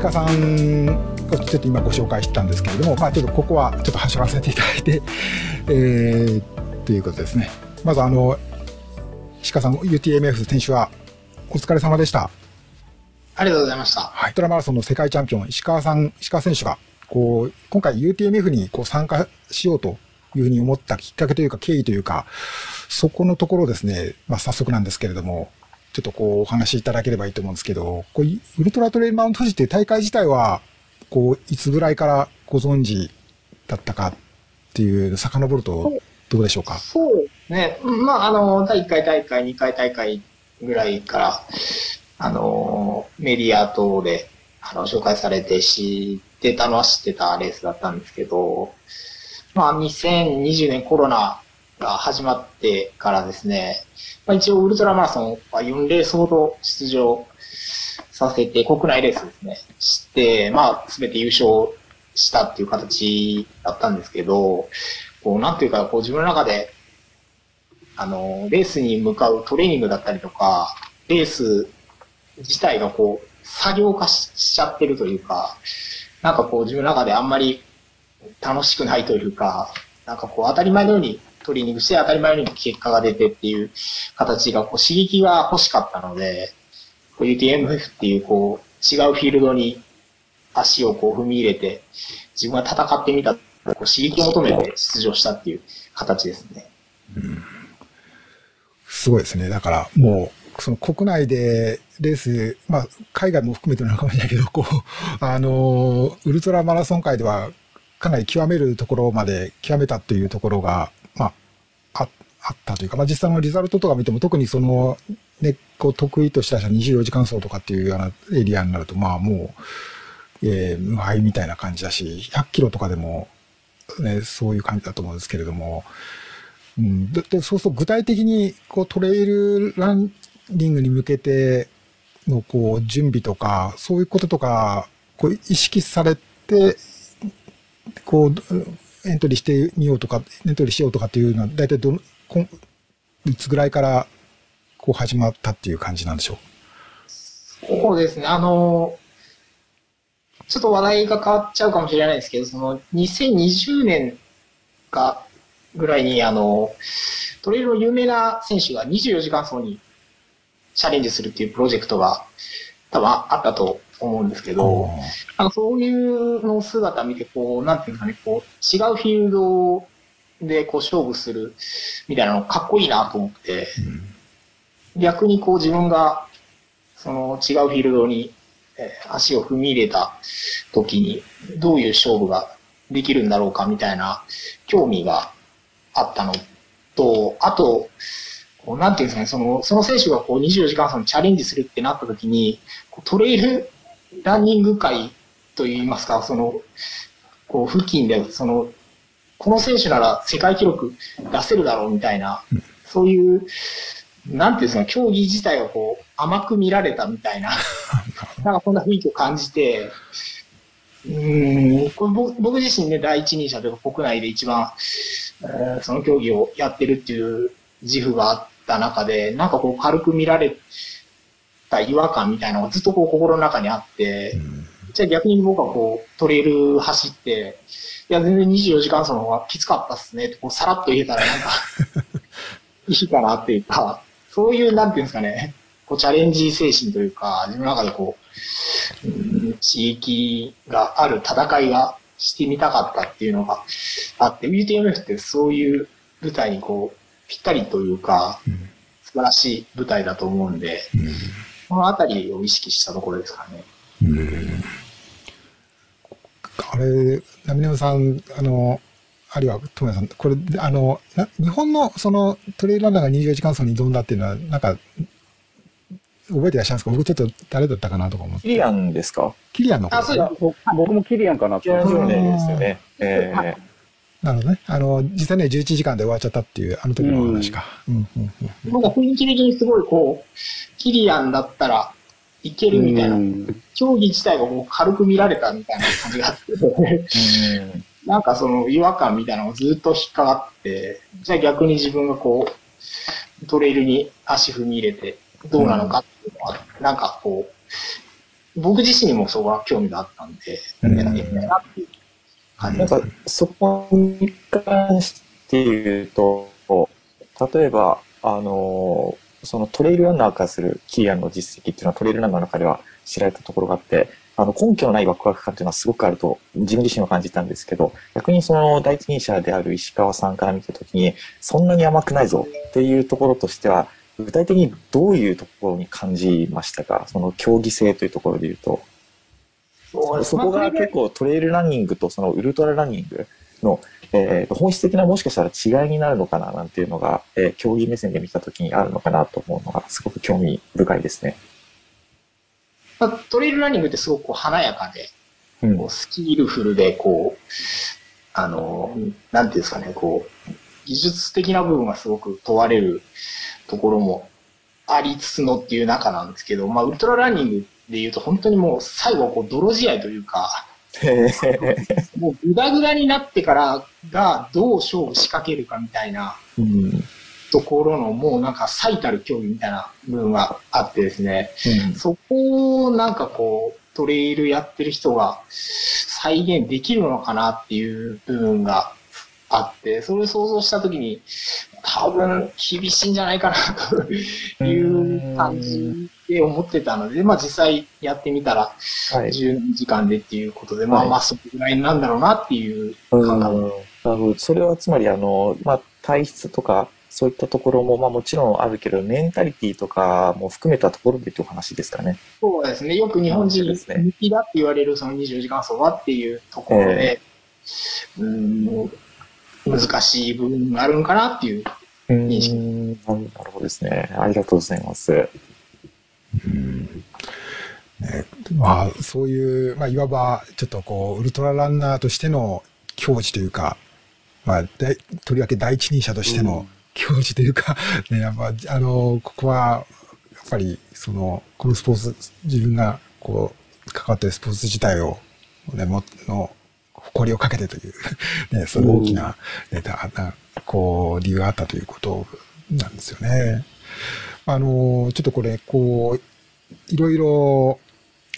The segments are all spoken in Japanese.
石川さんをちょっと今ご紹介してたんですけれども、まあ、ちょっとここはちょっと走らせていただいて、えー、ということですね。まずあの、石川さん、UTMF 選手はお疲れ様でした。ありがとうございました。はい。トラマラソンの世界チャンピオン、石川さん、石川選手が、こう、今回 UTMF にこう参加しようというふうに思ったきっかけというか、経緯というか、そこのところですね、まあ早速なんですけれども、ちょっとこうお話しいただければいいと思うんですけど、こうウルトラトレイルマウント富士って大会自体は、こう、いつぐらいからご存知だったかっていう、遡るとどうでしょうか？そうね。まあ、あの、第1回大会、2回大会ぐらいから、あの、メディア等で、あの、紹介されて知ってたのは知ってたレースだったんですけど、まあ、2020年コロナが始まってからですね、まあ、一応ウルトラマラソンは4レースほど出場させて、国内レースですね、して、まあ、すべて優勝したっていう形だったんですけど、こう、なんていうか、こう自分の中で、あの、レースに向かうトレーニングだったりとか、レース自体がこう、作業化しちゃってるというか、なんかこう自分の中であんまり楽しくないというか、なんかこう当たり前のようにトレーニングして当たり前のに結果が出てっていう形がこう刺激が欲しかったので、こう UTMF っていうこう違うフィールドに足をこう踏み入れて自分が戦ってみた、こう刺激を求めて出場したっていう形ですね。うん、すごいですね。だからもうその国内でレース、まあ、海外も含めてなのかもしれないけど、こう、あの、ウルトラマラソン界ではかなり極めるところまで極めたっていうところが、あ、ったというか、まあ実際のリザルトとか見ても特にその、ね、こう得意とした24時間走とかっていうようなエリアになると、まあもう、えー、無敗みたいな感じだし、100キロとかでも、ね、そういう感じだと思うんですけれども、うん、でそうすると具体的にこうトレイルランニングに向けてのこう準備とか、そういうこととか、こう意識されてこう、エントリーしてみようとか、エントリーしようとかっていうのは、大体どの、いつぐらいから、こう始まったっていう感じなんでしょう？そうですね。あの、ちょっと話題が変わっちゃうかもしれないですけど、その、2020年かぐらいに、あの、トレイルの有名な選手が24時間走にチャレンジするっていうプロジェクトが多分あったと思うんですけど、なんかそういうの姿見て、こう、なんていうかね、こう、違うフィールドでこう勝負するみたいなのかっこいいなと思って、うん、逆にこう自分が、その違うフィールドに、えー、足を踏み入れた時に、どういう勝負ができるんだろうかみたいな興味があったのと、あと、こうなんていうんですかね、その、その選手がこう24時間走にチャレンジするってなった時に、トレイルランニング界といいますか、その、こう、付近で、その、この選手なら世界記録出せるだろうみたいな、そういう、なんていうんですか、競技自体をこう、甘く見られたみたいな、なんかそんな雰囲気を感じて、うんこれ僕僕自身ね、第一人者というか国内で一番、えー、その競技をやってるっていう自負があった中で、なんかこう軽く見られた違和感みたいなのがずっとこう心の中にあって、うん、じゃあ逆に僕はこうトレイル走って、いや全然24時間その方がきつかったっすねってこうさらっと言えたらなんか いいかなっていうか、そういうなんていうんですかね、こうチャレンジ精神というか、自分の中でこう、うん、地域がある戦いがしてみたかったっていうのがあって、UTMF ってそういう舞台にこう、ぴったりというか、うん、素晴らしい舞台だと思うんで、うんこのあたりを意識したところですかね。うん。あれ、ナミネムさん、あの、あるいは、トメさん、これ、あの、日本のそのトレイルランナーが24時間走に挑んだっていうのは、なんか、覚えてらっしゃるんですか？僕ちょっと誰だったかなとか思って。キリアンですか？キリアンのあ、そう僕もキリアンかなって。キリアン少年ですよね。えー、なるほどね。あの、実際ね、11時間で終わっちゃったっていう、あの時の話か。うん。うん、うん、なんか雰囲気的にすごいこう、キリアンだったらいけるみたいな、競技自体がもう軽く見られたみたいな感じがあって、なんかその違和感みたいなのがずっと引っかかって、じゃあ逆に自分がこう、トレイルに足踏み入れてどうなのかっていうのは、なんかこう、僕自身にもそこは興味があったんで、うん。やってみたいなっていう感じなん。か、そこに関して言うと、例えば、あの、そのトレイルランナーからするキーアンの実績っていうのはトレイルランナーの中では知られたところがあって、あの、根拠のないワクワク感っていうのはすごくあると自分自身は感じたんですけど、逆にその第一人者である石川さんから見たときに、そんなに甘くないぞっていうところとしては、具体的にどういうところに感じましたか？その競技性というところで言うと。そこがまあ結構トレイルランニングとそのウルトラランニングの、えー本質的なもしかしたら違いになるのかななんていうのが、えー競技目線で見たときにあるのかなと思うのがすごく興味深いですね。まあトレイルランニングってすごく華やかで、うんこうスキルフルで、こう、あの、なんていうんですかね、こう、技術的な部分がすごく問われるところもありつつのっていう中なんですけど、まあ、ウルトラランニングで言うと本当にもう最後こう泥試合というか、もうグダグダになってからがどう勝負仕掛けるかみたいなうん。ところのもうなんか最たる競技みたいな部分があってですね、そこをなんかこう、トレイルやってる人が再現できるのかなっていう部分があって、それを想像したときに、多分厳しいんじゃないかなという感じで思ってたので、まあ実際やってみたらはい。12時間でっていうことで、まあはいまあそれぐらいなんだろうなっていううん感覚。なるほどそれはつまりあの、まあ、体質とかそういったところも、まあ、もちろんあるけどメンタリティとかも含めたところでというお話ですかね。そうですね。よく日本人そうですね向きだって言われるその24時間走はっていうところで、うん、難しい部分があるんかなっていう。認識うんなるほどですね。ありがとうございます。うん。ねまあ、そういう、まあ、いわば、ちょっとこう、ウルトラランナーとしての境地というか、まあ、だいとりわけ第一人者としての境地というか、ね、やっぱ、あの、ここは、やっぱり、その、このスポーツ、自分が、こう、関わってるスポーツ自体を、ね、も、の、誇りをかけてという、ね、その大きな、ね、こう、理由があったということなんですよね。あの、ちょっとこれ、こう、いろいろ、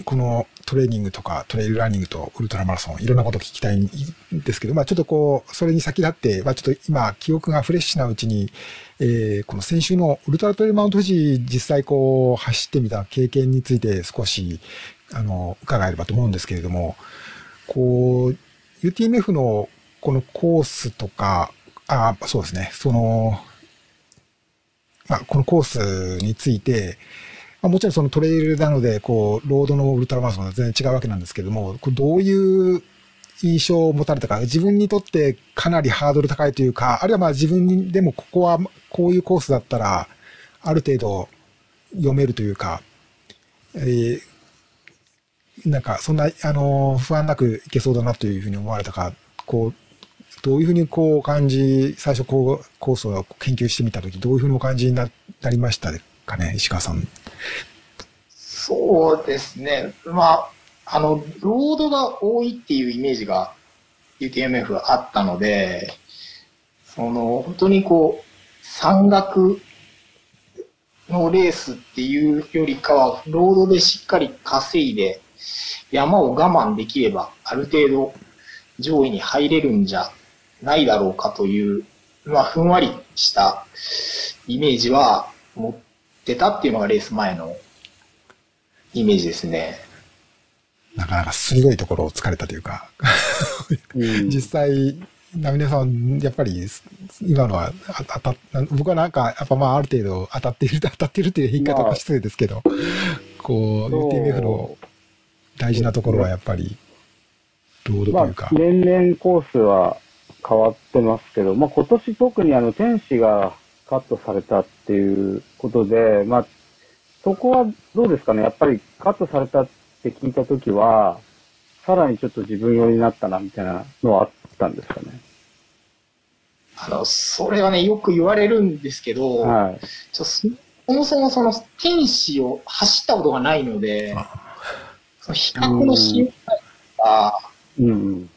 このトレーニングとかトレイルランニングとウルトラマラソン、いろんなこと聞きたいんですけど、まあちょっとこう、それに先立って、まあちょっと今、記憶がフレッシュなうちに、えーこの先週のウルトラトレイマウント富士、実際こう、走ってみた経験について少し、あの、伺えればと思うんですけれども、こう、UTMF のこのコースとか、あ、そうですね、その、まあ、このコースについて、まあ、もちろんそのトレイルなので、こう、ロードのウルトラマラソンは全然違うわけなんですけども、これどういう印象を持たれたか、自分にとってかなりハードル高いというか、あるいはまあ自分でもここはこういうコースだったら、ある程度読めるというか、えーなんかそんな、あの、不安なくいけそうだなというふうに思われたか、こう、どういうふうにこう感じ、最初こう、コースを研究してみたとき、どういうふうにお感じにななりましたかね、石川さん。そうですね。まあ、あの、ロードが多いっていうイメージが UTMF はあったので、その、本当にこう、山岳のレースっていうよりかは、ロードでしっかり稼いで、山を我慢できれば、ある程度上位に入れるんじゃないだろうかという、まあ、ふんわりしたイメージは持ってたっていうのがレース前のイメージですね。なかなか鋭いところを突かれたというか、実際、ナミネさん、やっぱり、今のはあ当たっ僕はなんか、やっぱまあ、ある程度当たっている、当たっているという言い方まあ。が失礼ですけど、こう、そう。UTMF の大事なところはやっぱり、ロードまあというか、、年々コースは変わってますけど、まあ、今年特にあの、天使がカットされたっていうことで、まあ、そこはどうですかね？やっぱりカットされたって聞いたときは、さらにちょっと自分寄りになったな、みたいなのはあったんですかね？あの、それはね、よく言われるんですけど、はい。ちょそそもそもその天使を走ったことがないので、その比較のしようが、うんうん。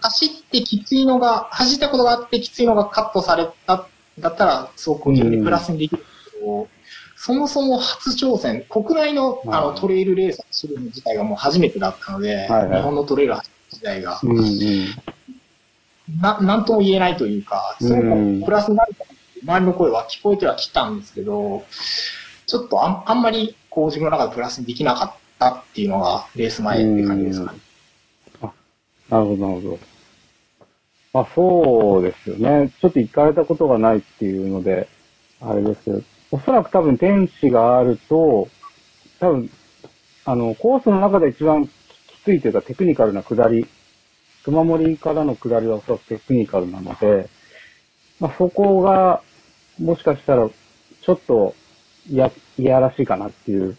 走ってきついのが、走ったことがあってきついのがカットされた、だったら、すごくプラスにできるけど、そもそも初挑戦、国内のあのトレイルレースをするの自体がもう初めてだったので、はいはい日本のトレイル自体が、うんうん。ななんとも言えないというか、すごくプラスになるか周りの声は聞こえてはきたんですけど、ちょっとあんあんまりこう自分の中でプラスにできなかったっていうのがレース前って感じですかね。なるほど、なるほど。まあそうですよね。ちょっと行かれたことがないっていうので、あれですけど、おそらく多分天使があると、多分、あの、コースの中で一番きついというかテクニカルな下り、熊森からの下りはおそらくテクニカルなので、まあそこが、もしかしたら、ちょっと、いや、いやらしいかなっていう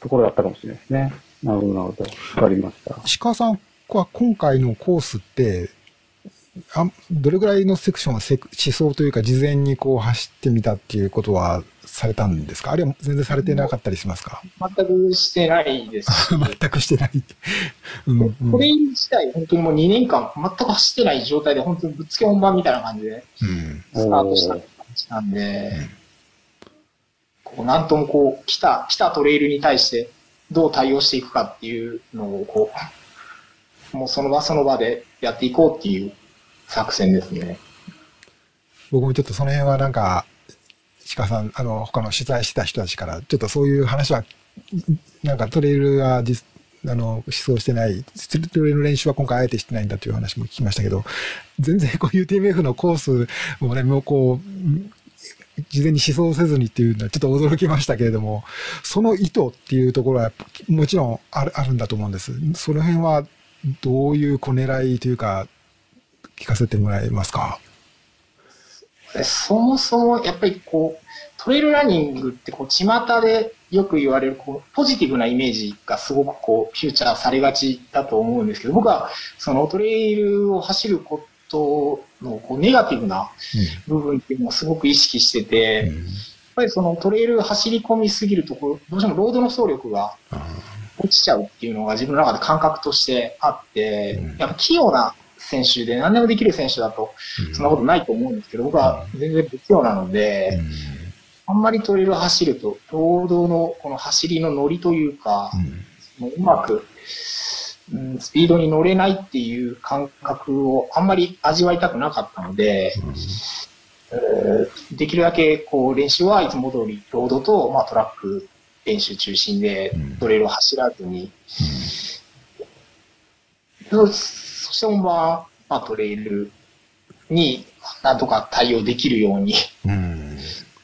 ところだったかもしれないですね。なるほど、なるほど。わかりました。石川さんは今回のコースって、あどれぐらいのセクションはせ思想というか、事前にこう走ってみたっていうことはされたんですか？あるいは全然されてなかったりしますか？全くしてないです。し。全くしてない。うんうん。これ自体、本当にもう2年間全く走ってない状態で、本当にぶっつけ本番みたいな感じでうん。スタートした感じなんで、こうなんともこう、来た、来たトレイルに対してどう対応していくかっていうのを、こう、もうその場その場でやっていこうっていう作戦ですね。僕もちょっとその辺はなんか、鹿さん、あの、他の取材してた人たちから、ちょっとそういう話は、なんかトレイルは実、あの、思想してない、トレイルの練習は今回あえてしてないんだという話も聞きましたけど、全然こう UTMF のコースもね、もうこう、事前に思想せずにっていうのはちょっと驚きましたけれども、その意図っていうところはもちろんあるあるんだと思うんです。その辺はどういうこ狙いというか、聞かせてもらえますか？でそもそもやっぱりこう、トレイルランニングってこう、巷でよく言われるこう、ポジティブなイメージがすごくこう、フューチャーされがちだと思うんですけど、僕はそのトレイルを走ることのこうネガティブな部分っていうのをすごく意識してて、うん。やっぱりそのトレイル走り込みすぎるとこう、どうしてもロードの走力があ落ちちゃうっていうのが自分の中で感覚としてあって、うん。やっぱ器用な選手で何でもできる選手だと、ーそんなことないと思うんですけど、僕は全然不器用なので、あんまりトレイルを走ると、ロードのこの走りの乗りというかう、まく、うん、スピードに乗れないっていう感覚をあんまり味わいたくなかったので、えーできるだけこう練習はいつも通りロードと、まあ、トラック練習中心でうんトレイルを走らずに、して本番は、まあ、トレイルになんとか対応できるように、うん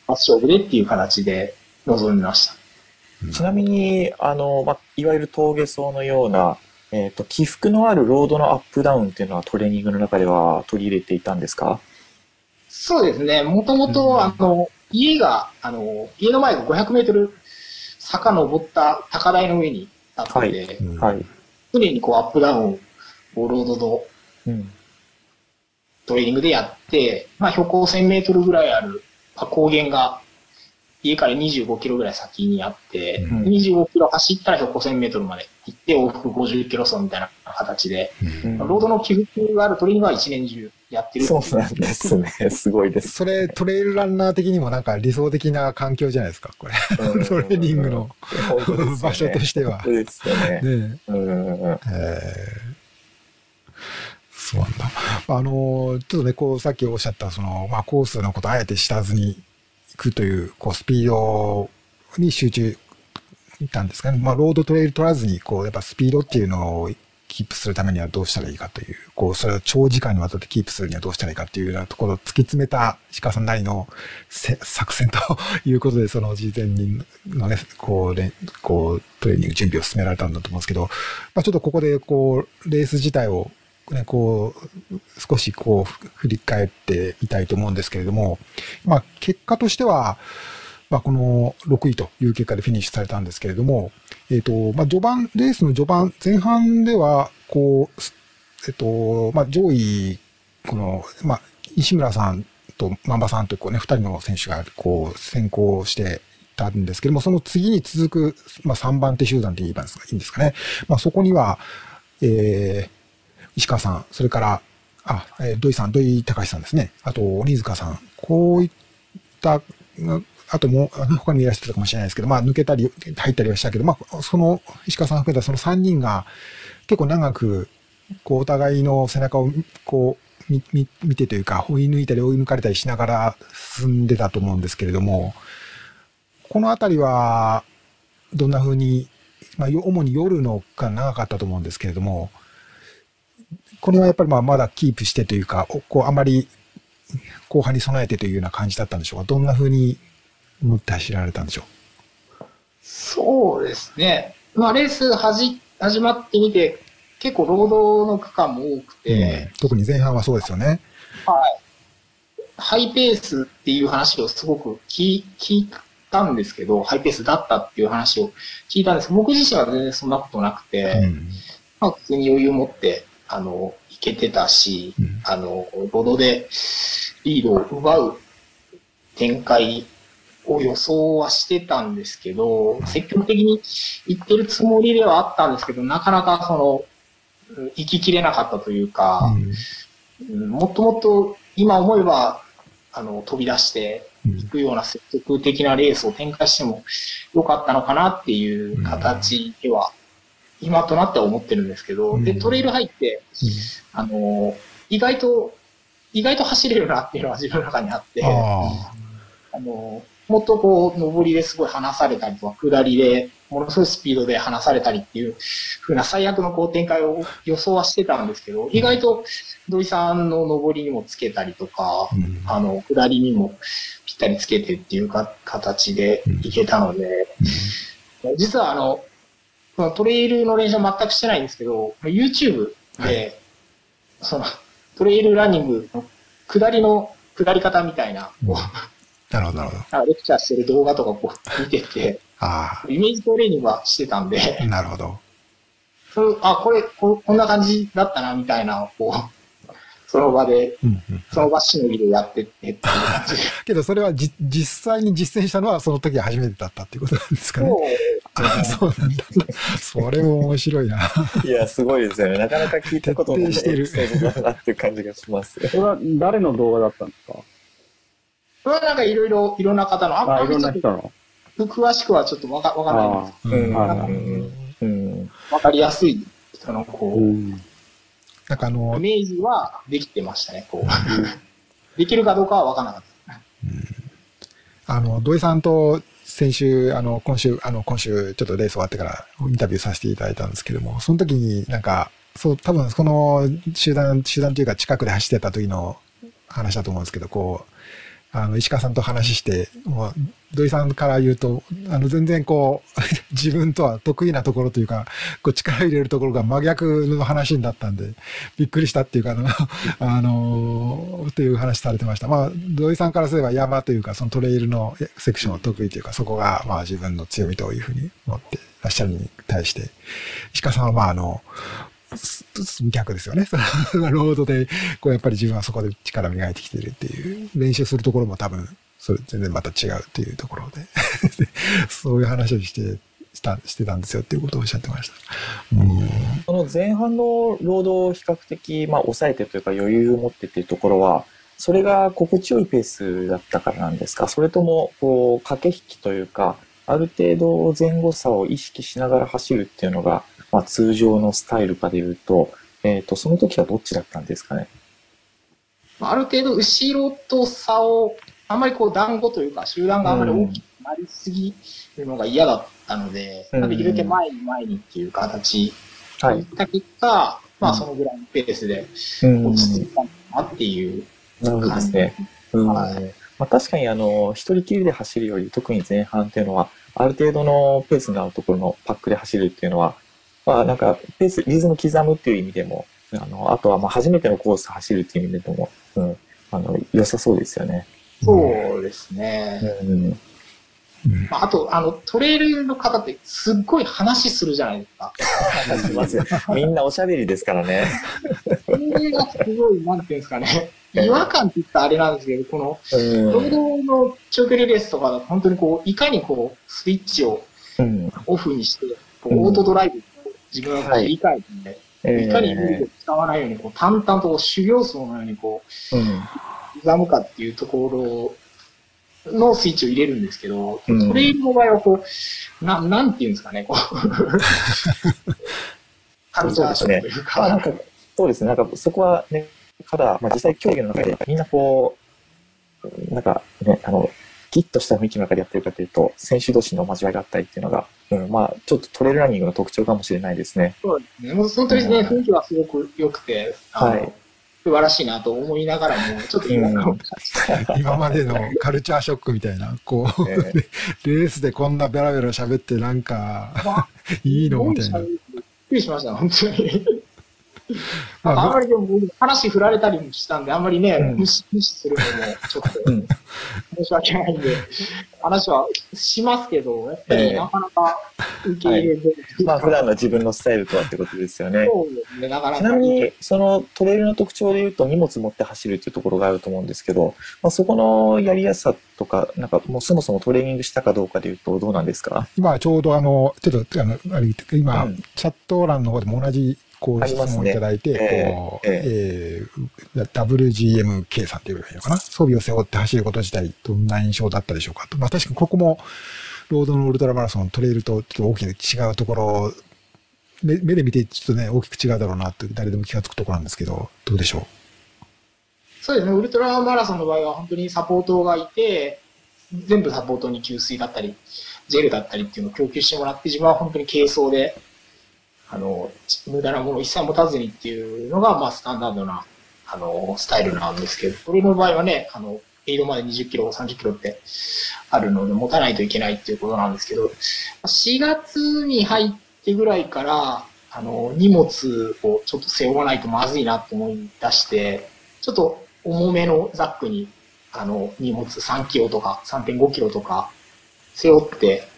勝負でっていう形で臨みました。ちなみに、あの、まあ、いわゆる峠走のような、えっ、と、起伏のあるロードのアップダウンっていうのはトレーニングの中では取り入れていたんですか？そうですね。もともうんと、あの、家が、あの、家の前が500メートル坂登った高台の上にあって、はいうんはい。常にこうアップダウンをロードのうん。トレーニングでやって、まあ標高1000メートルぐらいある、まあ高原が家から25キロぐらい先にあって、うん25キロ走ったら標高1000メートルまで行って往復50キロ走みたいな形で、うんロードの起伏があるトレーニングは一年中やってるっていそうなんですね。すごいです。それ、トレイルランナー的にもなんか理想的な環境じゃないですか、これ。うんトレーニングの 場所としては本当ですよね。ねえーそうなんだ。あの、ちょっとね、こう、さっきおっしゃった、その、まあ、コースのことあえて知らずに行くという、こう、スピードに集中したんですかね。まあ、ロードトレイル取らずに、こう、やっぱスピードっていうのをキープするためにはどうしたらいいかという、こう、それを長時間にわたってキープするにはどうしたらいいかっていうようなところを突き詰めた鹿さんなりの作戦と いうことで、その事前にのね、こう、れこう、トレーニング準備を進められたんだと思うんですけど、まあ、ちょっとここで、こう、レース自体を、ね、こう、少しこう、振り返ってみたいと思うんですけれども、まあ、結果としては、まあ、この6位という結果でフィニッシュされたんですけれども、えっ、と、まあ、序盤、レースの序盤、前半では、こう、えっ、と、まあ、上位、この、まあ、西村さんと万場さんという、こうね、二人の選手が、こう、先行してたんですけども、その次に続く、まあ、3番手集団で言えばいいんですかね。まあ、そこには、えー、石川さん、それから、あ、えー土井さん、土井隆さんですね。あと、鬼塚さん。こういった、あともう、他にいらっしゃったかもしれないですけど、まあ抜けたり、入ったりはしたけど、まあその石川さん含めたその3人が結構長く、こうお互いの背中をこう見てというか、追い抜いたり追い抜かれたりしながら進んでたと思うんですけれども、このあたりは、どんな風に、まあ、主に夜のが長かったと思うんですけれども、これはやっぱりまあまだキープしてというか、おこうあまり後半に備えてというような感じだったんでしょうか？どんな風に持って走られたんでしょそうですね。まあ、レースはじ始まってみて、結構労働の区間も多くう。て、特に前半はそうですよね。はい。ハイペースっていう話をすごく聞聞いたんですけど、ハイペースだったっていう話を聞いたんですけど、僕自身は全然そんなことなくて、うん。まあ、普通に余裕を持って、あの、いけてたし、うん。あの、ロドでリードを奪う展開を予想はしてたんですけど、積極的に行ってるつもりではあったんですけど、なかなかその、うん行ききれなかったというか、うん。もっともっと今思えば、あの、飛び出してうん。いくような積極的なレースを展開してもよかったのかなっていう形では、今となっては思ってるんですけど、で、うん。トレイル入って、あの、意外と、意外と走れるなっていうのは自分の中にあって、ああの、もっとこう、上りですごい離されたりとか、下りで、ものすごいスピードで離されたりっていう風な最悪のこう展開を予想はしてたんですけど、意外と土井さんの上りにもつけたりとかあ。、うん。あの、下りにもぴったりつけてっていうか形でいけたので、実はあの、このトレイルの練習は全くしてないんですけど、YouTube で、はいその、トレイルランニングの下りの下り方みたいな、こうなるほど、なるほど。レクチャーしてる動画とかこう見てて、あイメージトレーニングはしてたんであ、、なるほど。それあ、これこ、こんな感じだったな、みたいな、こう、その場で、うんうんその場しのぎでやってってって。けど、それはじ実際に実践したのはその時が初めてだったっていうことなんですかね。そうなんだ。それも面白いな。いや、すごいですよね。なかなか聞いたことのないしてるだなっていう感じがします。それは誰の動画だったんですか？これはなんかいろいろ、いろんな方の、ああ、いろんな人の？と詳しくはちょっとわかわかんないんですあうんはいうんうかりやすい、その、こうう、ん。なんかあのイ、メージはできてましたね、こう。できるかどうかはわからなかった。あの、土井さんと先週、あの、今週、あの、今週、ちょっとレース終わってからインタビューさせていただいたんですけども、その時になんか、そう、多分この集団、集団というか近くで走ってた時の話だと思うんですけど、こう、あの、石川さんと話して、もう、土井さんから言うと、あの、全然こう、自分とは得意なところというか、こう、力入れるところが真逆の話になったんで、びっくりしたっていうか、あの、あの、っていう話されてました。まあ、土井さんからすれば山というか、そのトレイルのセクションを得意というか、そこが、まあ、自分の強みというふうに思ってらっしゃるに対して、石川さんは、まあ、あの、逆ですよね。ロードで、こうやっぱり自分はそこで力磨いてきてるっていう、練習するところも多分、それ全然また違うっていうところで、そういう話をして、した、してたんですよっていうことをおっしゃってました。うん。その前半の労働を比較的、まあ、抑えてというか余裕を持ってっていうところは、それが心地よいペースだったからなんですかそれとも、こう、駆け引きというか、ある程度前後差を意識しながら走るっていうのが、まあ、通常のスタイルかでいうと、えっ、と、その時はどっちだったんですかね？まあある程度後ろと差を、あんまりこう団子というか集団があんまり大きくなりすぎるのが嫌だったので、うん。まあできるだけ前に前にっていう形。はい。た結果、まあそのぐらいのペースでうん。落ち着いたのかなっていうなるほどで感じ。すね。うん。はい。まあ、確かにあの一人きりで走るより特に前半っていうのはある程度のペースになるところのパックで走るっていうのは、まあ、なんかペースリズム刻むっていう意味でもあのあとはまあ初めてのコース走るっていう意味でも、うん、あの良さそうですよね。そうですね。うん、うんまあ、あと、あの、トレイルの方ってすっごい話するじゃないですか。しますみんなおしゃべりですからね。それがすごい、なんていうんですかね。違和感って言ったらあれなんですけど、この、うん労働の長距離レースとかだと本当にこう、いかにこう、スイッチをうんオフにして、オートドライブを自分が切り替えて、えいかにエネルギーーを使わないように、こう、淡々と修行僧のようにこうん。う、刻むかっていうところのスイッチを入れるんですけど、うん。トレイルの場合はこう、な、なんていうんですかね、こう。カルチャーショックというか、そうですね、なんかそこはね、ただ、まあ実際競技の中でみんなこう、なんかね、あの、ギッとした雰囲気の中でやってるかというと、選手同士の交わりがあったりっていうのが、うん、まあちょっとトレイルランニングの特徴かもしれないですね。そうですね。もう本当にね、うん雰囲気はすごく良くて、はい素晴らしいなと思いながらも、ちょっと違和感を感じて今までのカルチャーショックみたいな、こう、えレースでこんなベラベラ喋ってなんか、わいいのみたいな。びっくりしました、本当に。まああんまりでも僕話振られたりもしたんで、あんまりね、うん。無視無視するのもちょっとうん。申し訳ないんで、話はしますけど、やっぱええ。りなかなか受け入れて、まあ普段の自分のスタイルとはってことですよね。そうですね、なかなか。ちなみに、そのトレイルの特徴で言うと荷物持って走るっていうところがあると思うんですけど、まあ、そこのやりやすさとか、なんかもうそもそもトレーニングしたかどうかで言うとどうなんですか？今ちょうどあの、ちょっと、あの、今、うん。チャット欄の方でも同じ、こう、質問をいただいて、ええこう、えー WGMK さんって言えばいいのかな？装備を背負って走ること自体、どんな印象だったでしょうか？と。まあ確かにここも、ロードのウルトラマラソン、トレイルとちょっと大きく違うところ、目目で見てちょっとね、大きく違うだろうなって誰でも気がつくところなんですけど、どうでしょう？そうですね、ウルトラマラソンの場合は本当にサポートがいて、全部サポートに給水だったり、ジェルだったりっていうのを供給してもらって、自分は本当に軽装で、あの、無駄なもの一切持たずにっていうのが、まあ、スタンダードな、あの、スタイルなんですけど、これの場合はね、あの、エイドまで20キロ、30キロってあるので、持たないといけないっていうことなんですけど、4月に入ってぐらいから、あの、荷物をちょっと背負わないとまずいなと思い出して、ちょっと重めのザックに、あの、荷物3キロとか3.5キロとか背負って、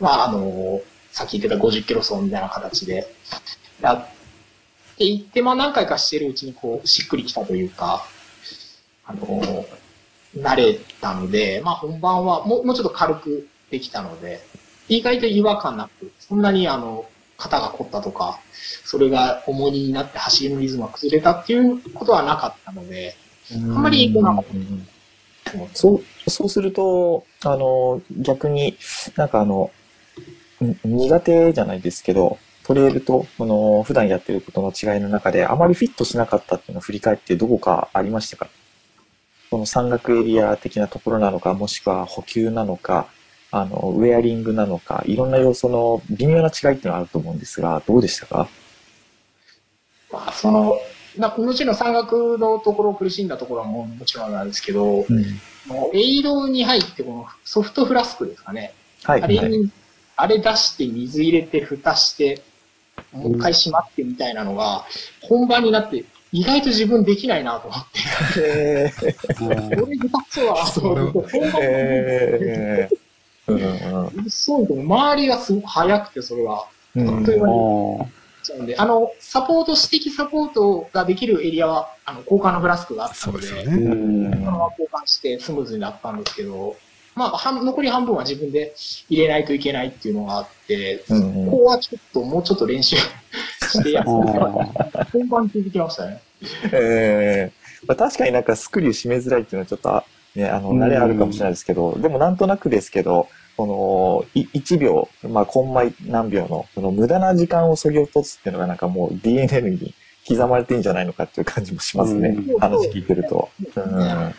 まあ、あの、さっき言ってた50キロ走みたいな形で。やっていって、まあ何回かしてるうちにこう、しっくりきたというか、あの、慣れたので、まあ本番はもうもうちょっと軽くできたので、意外と違和感なく、そんなにあの、肩が凝ったとか、それが重荷になって走りのリズムが崩れたっていうことはなかったので、あんまりこうなん。かそう、そうすると、あの、逆になんかあの、ん苦手じゃないですけど、トレイルと、この、普段やってることの違いの中で、あまりフィットしなかったっていうのを振り返ってどこかありましたか？この山岳エリア的なところなのか、もしくは補給なのか、あの、ウェアリングなのか、いろんな要素の微妙な違いっていうのがあると思うんですが、どうでしたか？まあ、その、なもちろん山岳のところ苦しんだところはももちろんなんですけど、うん。もうエイドに入ってこのソフトフラスクですかね。はい。あれはいに、あれ出して水入れて蓋して、もう一回閉まってみたいなのが、本番になって意外と自分できないなと思って、えこれ下手くそだなと思って、本番えーう。んうんそうでも周りがすごく早くて、それは。うん。本当にあなん。で、あの、サポート、私的サポートができるエリアは、あの、交換のフラスクがあったので、そね。のまま交換してスムーズになったんですけど、まあ、半残り半分は自分で入れないといけないっていうのがあって、うんうんここはちょっともうちょっと練習してやっ本番ついてきましたね。ええまあ、確かになんかスクリュー締めづらいっていうのはちょっとあ、ね、あの、慣れあるかもしれないですけど、でもなんとなくですけど、この、い1秒、まあ、コンマ何秒の、その無駄な時間を削ぎ落とすっていうのがなんかもう DNA に刻まれてんじゃないのかっていう感じもしますね。うん話聞いてると。うん。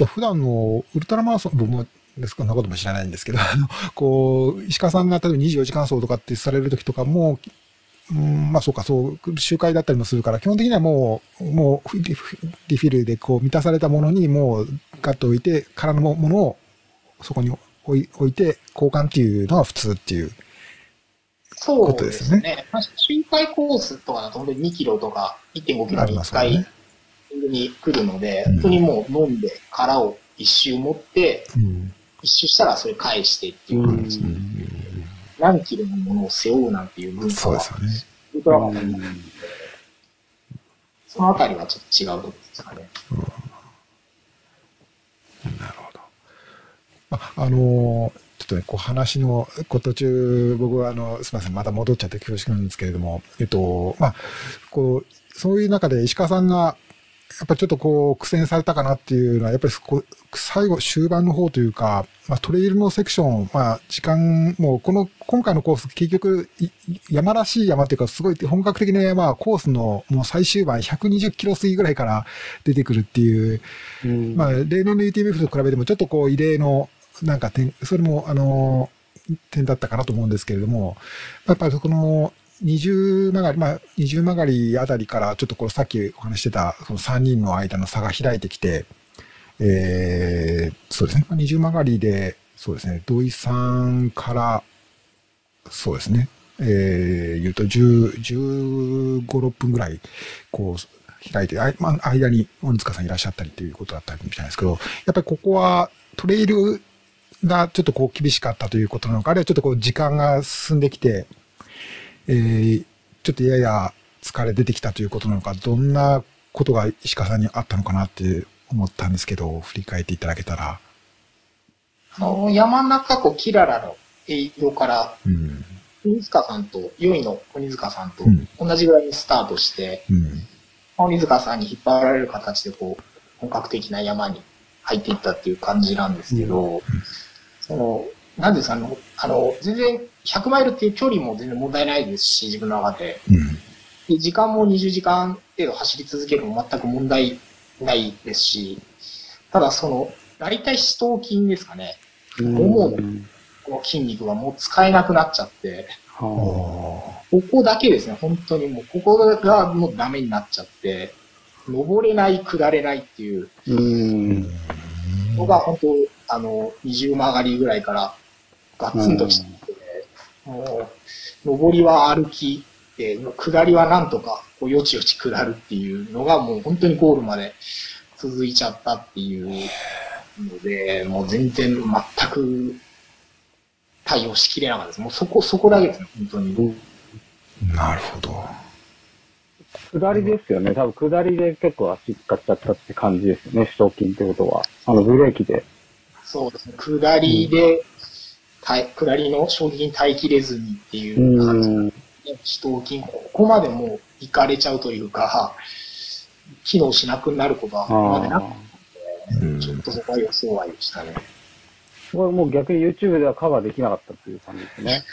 じゃあ普段のウルトラマラソン、僕もですか、そんなことも知らないんですけど、あの、こう、石川さんが例えば24時間走とかってされる時とかも、うん、まあそうか、そう、集会だったりもするから、基本的にはもう、もうリフ、ィルでこう満たされたものにもうガッと置いて、空のものをそこに置い置いて交換っていうのが普通っていう。そうでですすねね。まあ周回コースとかだと本当に2キロとか1.5キロに1回ますからね。に来るので、うん本当にもう飲んで殻を一周持って、うん。一周したらそれ返してっていう感じ。うん何キロのものを背負うなんていう文化はそうですよね。ウルトラマンだと思うそのあたりはちょっと違うところですかね。なるほど。あ、あのーちょっとね、こう話の、途中、僕はあの、すみません、また戻っちゃって恐縮なんですけれども、えっと、まあ、こう、そういう中で石川さんが、やっぱりちょっとこう苦戦されたかなっていうのは、やっぱり最後、終盤の方というか、まあ、トレイルのセクション、まあ、時間、もうこの、今回のコース、結局、山らしい山っていうか、すごい本格的な山、コースのもう最終盤120キロ過ぎぐらいから出てくるっていう、うん、まあ、例年の UTMF と比べてもちょっとこう異例の、なんか点、それも、あの、点だったかなと思うんですけれども、やっぱりそこの、二重曲がり、まあ、二重曲がりあたりから、ちょっとこのさっきお話してた、その3人の間の差が開いてきて、えー、そうですね、二重曲がりで、そうですね、土井さんから、そうですね、えー、言うと10、15、6分ぐらい、こう、開いて、あまあ、間に鬼塚さんいらっしゃったりということだったりみたいですけど、やっぱりここはトレイルがちょっとこう厳しかったということなのか、あるいはちょっとこう時間が進んできて、えー、ちょっとやや疲れ出てきたということなのか、どんなことが石川さんにあったのかなって思ったんですけど、振り返っていただけたら。あの、山中湖キララの営業から、うん、鬼塚さんと、4位の鬼塚さんと同じぐらいにスタートして、うん、鬼塚さんに引っ張られる形でこう、本格的な山に入っていったっていう感じなんですけど、うん、その、なんですかね、あの、全然100マイルっていう距離も全然問題ないですし、自分の中で。うん、で時間も20時間程度走り続けるのも全く問題ないですし、ただその、大体四頭筋ですかね。もものこの筋肉がもう使えなくなっちゃって、ここだけですね、本当に。もう、ここがもうダメになっちゃって、登れない、下れないっていう、のが本当、あの、二重曲がりぐらいからガツンときて、もう、上りは歩き、で、下りはなんとか、こう、よちよち下るっていうのがもう本当にゴールまで続いちゃったっていうので、もう全然全く対応しきれなかったです。もうそこ、そこだけですね、本当に。なるほど。下りですよね。多分下りで結構足使っちゃったって感じですよね、首筋ってことは。あの、ブレーキで。そうですね。下りで、下りの衝撃に耐えきれずにっていう感じ。首頭筋、ここまでもう行かれちゃうというか、機能しなくなることは今までなくて、ちょっとそこは予想外でしたね。これもう逆に YouTube ではカバーできなかったっていう感じですね。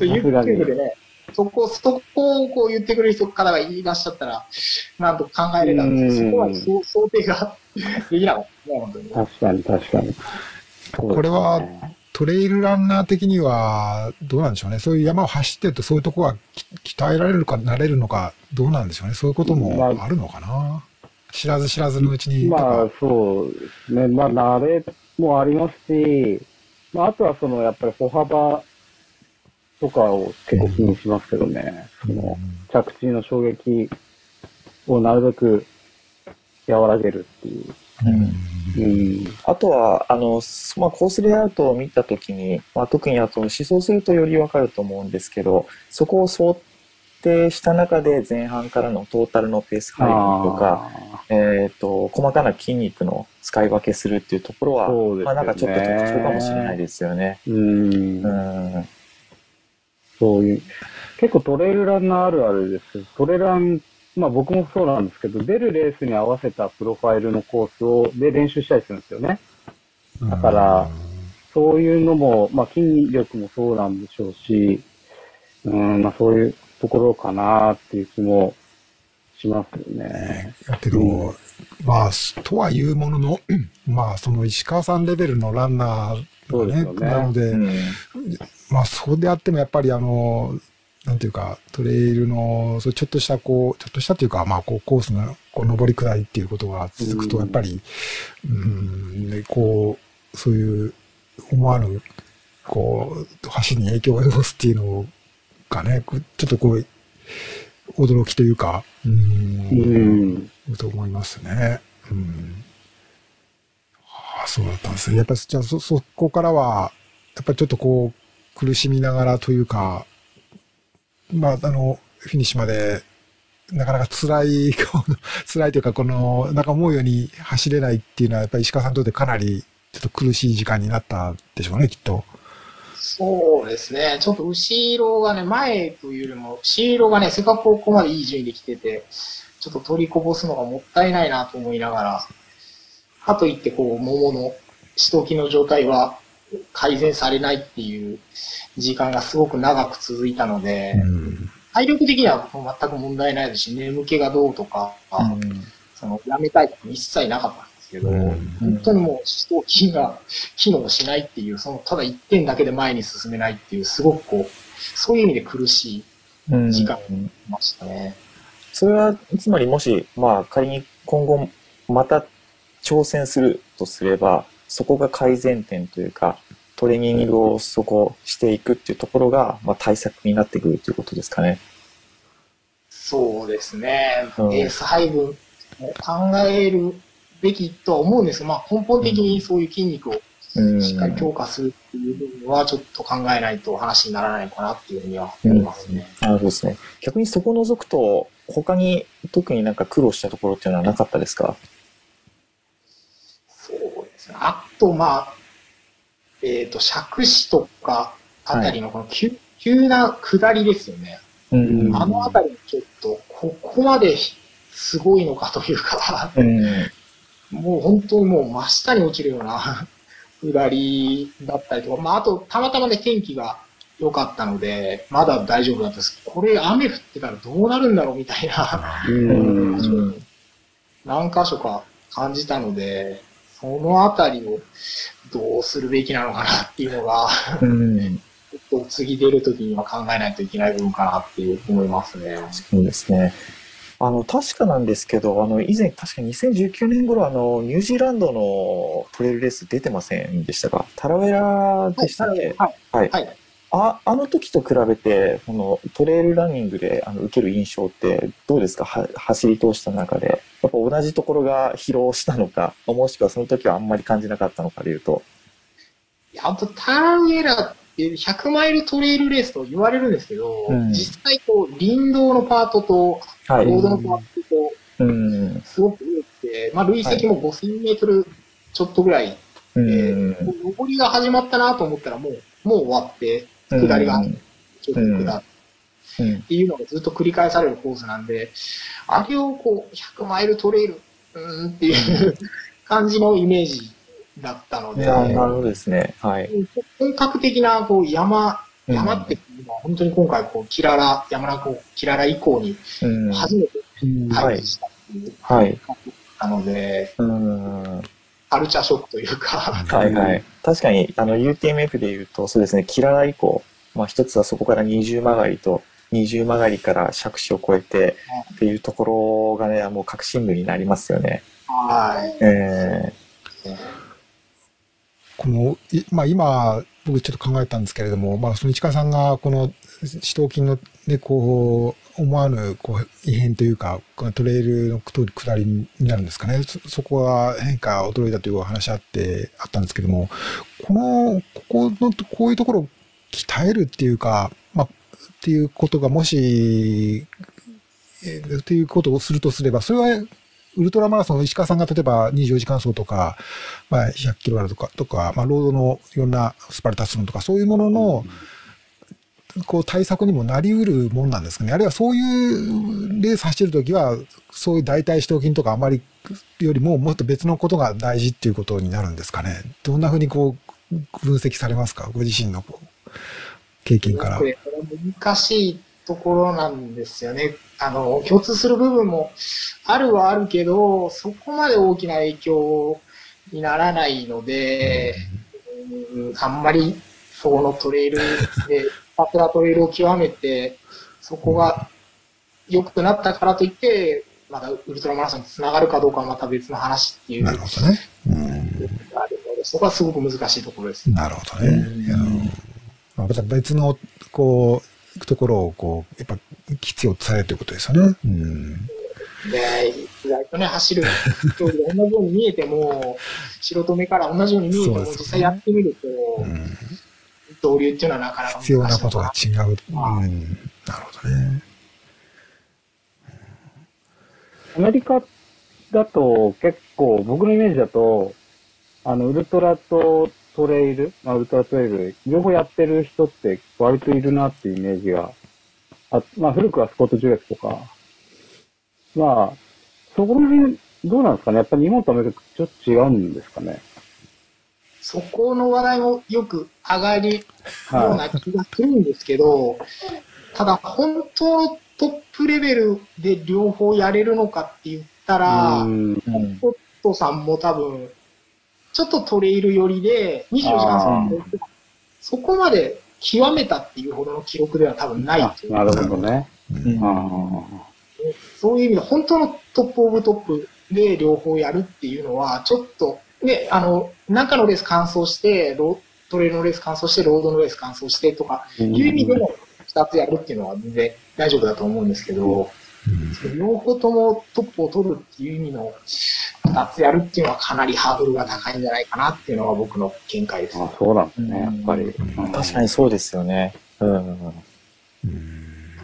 YouTube でね、そこ、そこをこう言ってくれる人からがいらっしゃったら、なんと考えれたんですけど、そこは想定ができなかった。確かに、確かに。これは、トレイルランナー的には、どうなんでしょうね。そういう山を走ってると、そういうとこは鍛えられるか、なれるのか、どうなんでしょうね。そういうこともあるのかな。まあ、知らず知らずのうちに。まあ、そうですね。まあ、慣れもありますし、まあ、あとはその、やっぱり歩幅とかを結構気にしますけどね。その、着地の衝撃をなるべく和らげるっていう。うん、あとは、あの、まあ、コースレイアウトを見たときに、まあ、特にあと思想するとよりわかると思うんですけど、そこを想定した中で前半からのトータルのペース配分とか、えっ、ー、と、細かな筋肉の使い分けするっていうところは、ね、まあ、なんかちょっと特徴かもしれないですよね。うん。うんそういう、結構トレイルランナーあるあるですけど、トレランまあ僕もそうなんですけど、出るレースに合わせたプロファイルのコースを、で練習したりするんですよね。だから、そういうのも、まあ筋力もそうなんでしょうし、うん、まあそういうところかなっていう気もしますよね。だけど、うん、まあ、とはいうものの、まあその石川さんレベルのランナーがね、ねなので、うん、まあそうであってもやっぱりあの、なんていうか、トレイルの、そうちょっとしたこう、ちょっとしたっていうか、まあこうコースのこう上り下りっていうことが続くと、やっぱり、うん、で、こう、そういう思わぬ、こう、橋に影響を及ぼすっていうのがね、ちょっとこう、驚きというか、うん、うん、と思いますね。うん。ああ、そうだったんですね。やっぱり、じゃあそ、そこからは、やっぱりちょっとこう、苦しみながらというか、まあ、あの、フィニッシュまで、なかなか辛い、辛いというか、この、なんか思うように走れないっていうのは、やっぱり石川さんにとってかなり、ちょっと苦しい時間になったでしょうね、きっと。そうですね。ちょっと後ろがね、前というよりも、後ろがね、せっかくここまでいい順位で来てて、ちょっと取りこぼすのがもったいないなと思いながら、かといって、こう、桃の死闘筋の状態は改善されないっていう時間がすごく長く続いたので、うん。体力的には全く問題ないですし、眠気がどうとか、うん。その、やめたいとか一切なかったんですけど、うん。本当にもう、死闘筋が機能しないっていう、その、ただ一点だけで前に進めないっていう、すごくこう、そういう意味で苦しうんい時間にましたね。それは、つまりもし、まあ仮に今後また挑戦するとすれば、そこが改善点というか、トレーニングをそこしていくっていうところが、まあ対策になってくるということですかね。そうですね。うんエース配分を考えるべきとは思うんですが、まあ根本的にそういう筋肉をうん。しっかり強化するっていう部分はちょっと考えないと話にならないのかなっていうふうには思いますね。なるほどですね。逆にそこを除くと、他に特になんか苦労したところっていうのはなかったですか？そうですね。あと、まあ、えっ、と、尺子とかあたりのこの急,、急な下りですよね。うんあのあたりちょっと、ここまですごいのかというか、うん。もう本当にもう真下に落ちるような 下りだったりとか、まああとたまたまね天気が良かったので、まだ大丈夫だったんですけど、これ雨降ってたらどうなるんだろうみたいな、うん。何箇所か感じたので、そのあたりをどうするべきなのかなっていうのが、うん。ちょっと次出るときには考えないといけない部分かなっていう思いますね。そうですね。あの、確かなんですけど、あの、以前、確か2019年頃、あの、ニュージーランドのトレイルレース出てませんでしたか？タラウェラでしたっけ、はい。はい。はい。あ、あの時と比べて、このトレイルランニングであの受ける印象ってどうですか？は走り通した中で。やっぱ同じところが疲労したのか、もしくはその時はあんまり感じなかったのかでいうと。あと、タラウェラって100マイルトレイルレースと言われるんですけど、うん実際こう、林道のパートと、はい。ロードのパートと、うん。すごく多くて、まあ、累積も5000メートルちょっとぐらい、うん。上りが始まったなと思ったらもう、もう終わって、下りがちょっと下っていうのがずっと繰り返されるコースなんで、あれをこう、100マイルトレイル、うーんっていう感じのイメージだったので、なるほどですね。はい。本格的なこう山、うん山っていうのは本当に今回こう、キララ、山中キララ以降にうん。初めてはい体験したっていうはい。感じなので、うん。カルチャーショックというか、はいはい。確かに、あの、UTMF で言うと、そうですね、キララ以降、まあ一つはそこから二重曲がりと、二重曲がりから尺子を超えてっていうところがね、もう確信部になりますよね。はい。えこの、いまあ今、僕ちょっと考えたんですけれども、まあその市川さんがこの死闘筋のね、こう、思わぬこう異変というか、トレイルの下りになるんですかね。そこは変化、驚いたというお話あって、あったんですけども、この、ここの、こういうところを鍛えるっていうか、まあ、っていうことがもし、えーっていうことをするとすれば、それはウルトラマラソン、石川さんが例えば24時間走とか、まあ、100キロあるとか、とか、まあ、ロードのいろんなスパルタスロンとか、そういうものの、こう対策にもなりうるもんなんですかね。あるいはそういうレース走るときは、そういう大腿四頭筋とかあまりよりももっと別のことが大事っていうことになるんですかね。どんなふうにこう分析されますか？ご自身の経験から難しいところなんですよね。あの、共通する部分もあるはあるけど、そこまで大きな影響にならないので、うんあんまりそのトレイルで、パスラトレイルを極めて、そこが良くなったからといって、まだウルトラマラソンにつながるかどうかはまた別の話っていうのなるほどね。うんがあるので、そこはすごく難しいところです。なるほどね。いやまあまた別の、こう、ところを、こう、やっぱ必要とされるということですよね。うん。で、意外とね、走る競技が同じように見えても、素人目から同じように見えても、ね実際やってみると、うん導流っていうのはなかなか難しい必要なことが違う。うん。なるほどね。アメリカだと結構、僕のイメージだと、あの、ウルトラとトレイル、まあ、ウルトラトレイル、両方やってる人って割といるなっていうイメージが、あまあ、古くはスコット・ジュレックとか、まあ、そこら辺、どうなんですかね？やっぱり日本とアメリカちょっと違うんですかね？そこの話題もよく上がるようはな気がするんですけど、ただ本当のトップレベルで両方やれるのかって言ったい。ら、うん。うんポットさんも多分、ちょっとトレイル寄りで、24時間そこまで極めたっていうほどの記録では多分ないいうなるほどね。うそういう意味で、本当のトップオブトップで両方やるっていうのは、ちょっと、ね、あの、中のレース完走して、ロトレイルのレース完走して、ロードのレース完走してとか、ーいう意味でも、二つやるっていうのは全然大丈夫だと思うんですけど、両方ともトップを取るっていう意味の二つやるっていうのはかなりハードルが高いんじゃないかなっていうのが僕の見解です。あそうなんですね、やっぱり。確かにそうですよね。うん。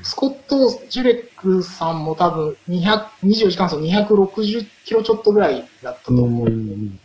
スコット・ジュレックさんも多分200 24時間走260キロちょっとぐらいだったと思う。うん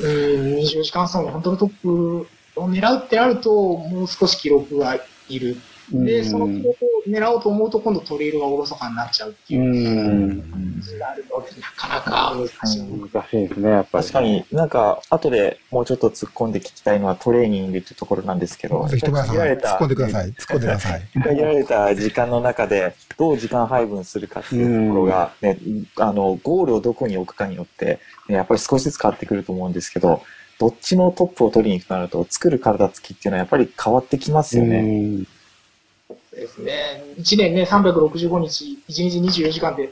うん、24時間走の本当のトップを狙うってなると、もう少し記録がいる。で、その記録を狙おうと思うと、今度トレイルがおろそかになっちゃうってういうん。感じになるので、なかなか難しい。難しいですね、やっぱり。確かになんか、後でもうちょっと突っ込んで聞きたいのはトレーニングっていうところなんですけど、ぜひ突っ込んでください。突っ込んでください。限られた時間の中でどう時間配分するかっていうところが、ね、あの、ゴールをどこに置くかによって、ね、やっぱり少しずつ変わってくると思うんですけど、どっちもトップを取りに行くとなると、作る体つきっていうのはやっぱり変わってきますよね。うんですね。1年ね、365日、1日24時間で、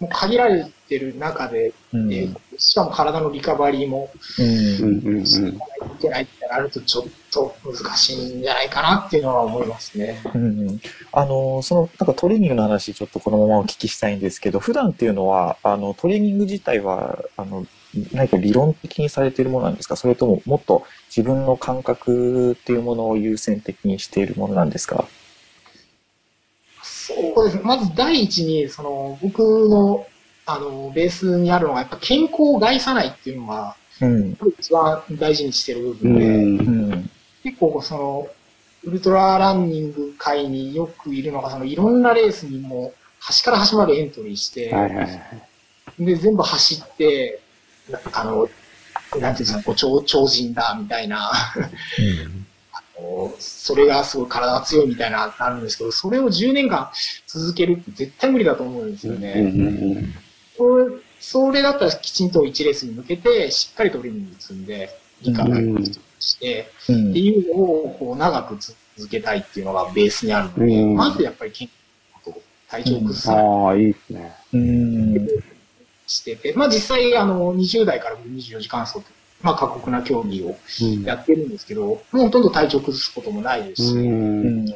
もう限られてる中で、うん。えーしかも体のリカバリーもうん。うんうんしないといけないってなると、ちょっと難しいん。じゃないかなっていうのは思いますね。うんうん。あの、その、なんかトレーニングの話、ちょっとこのままお聞きしたいんですけど、普段っていうのは、あの、トレーニング自体は、あの、何か理論的にされているものなんですか？それとも、もっと自分の感覚っていうものを優先的にしているものなんですか？そうですね。まず第一に、その、僕の、あの、ベースにあるのが、やっぱ健康を害さないっていうのが、うん。一番大事にしてる部う分で、んうん。結構その、ウルトラランニング界によくいるのが、そのいろんなレースにも端から端までエントリーして、はいはいはい。で、全部走って、あの、なんていうんですか、こう超超人だ、みたいな、それがすごい体が強いみたいな、あるんですけど、それを10年間続けるって絶対無理だと思うんですよね。うんうんうんそれだったらきちんと1レースに向けて、しっかりトレーニング積んで、リカバリーして、うんっていうのをこう長く続けたいっていうのがベースにあるので、うんまずやっぱり健康と体調を崩さないああ、いいですね。うん。してて、まあ実際あの20代から24時間走って、まあ過酷な競技をうんやってるんですけど、もうほとんど体調崩すこともないですし、ううんん。で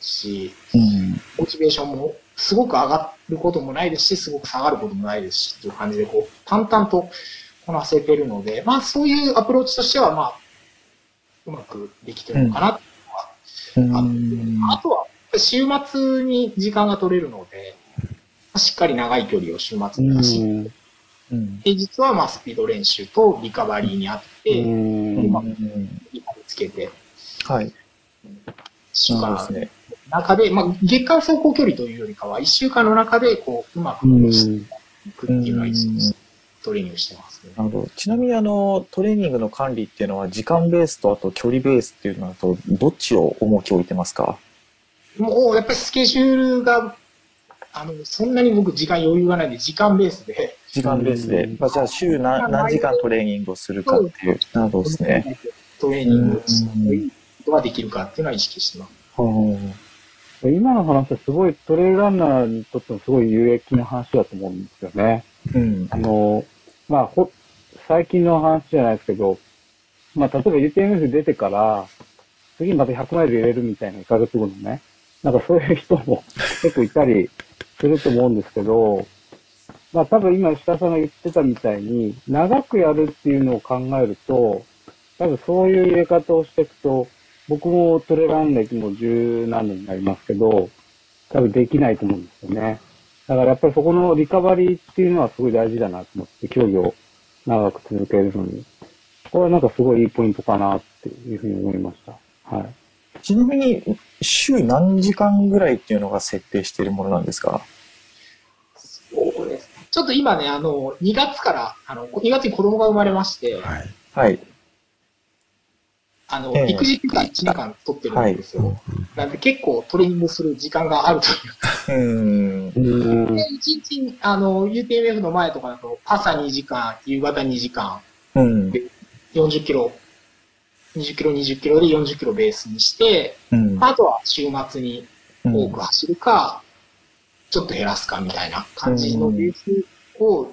すしうん。モチベーションもすごく上がることもないですし、すごく下がることもないですし、という感じで、こう、淡々とこなせてるので、まあそういうアプローチとしては、まあ、うまくできてるのかなっていうのはうんあとは、週末に時間が取れるので、しっかり長い距離を週末に走って、平日はまあスピード練習とリカバリーにあって、うんまあうんリカつけて、はい。週間そうですね。の中で、まあ月間走行距離というよりかは、一週間の中で、こう、うまく戻していくっていうのはトレーニングしてますね。なるほど。ちなみにあの、トレーニングの管理っていうのは、時間ベースとあと距離ベースっていうのだと、どっちを重きを置いてますか？もうやっぱりスケジュールが、あの、そんなに僕時間余裕がないんで、時間ベースで、時間ベースで。うんまあ、じゃあ、週何何時間トレーニングをするかっていう。なるほどですね。トレーニングをすることができるかっていうのは意識してます。今の話はすごいトレイルランナーにとってもすごい有益な話だと思うんですよね。うん。あの、まあ、ほ、最近の話じゃないですけど、まあ、例えば UTMF 出てから、次また100マイル入れるみたいな1ヶ月後のね、なんかそういう人も結構いたりすると思うんですけど、まあ多分今石田さんが言ってたみたいに、長くやるっていうのを考えると、多分そういう入れ方をしていくと、僕もトレラン歴も十何年になりますけど、多分できないと思うんですよね。だからやっぱりそこのリカバリーっていうのはすごい大事だなと思って、競技を長く続けるのに。これはなんかすごいいいポイントかなっていうふうに思いました。はい。ちなみに、週何時間ぐらいっていうのが設定しているものなんですか？そうです。ちょっと今ね、あの、2月から、あの、2月に子供が生まれまして、はい。はい。あの、ええ育児休暇1年間取ってるんですよ。なんで結構トレーニングする時間があるというか、うーん。うんで1日、あの、UTMF の前とかだと、朝2時間、夕方2時間、うん。40キロ、20キロ、20キロで40キロベースにして、うん。あとは週末にうん多く走るか、ちょっと減らすかみたいな感じのベースを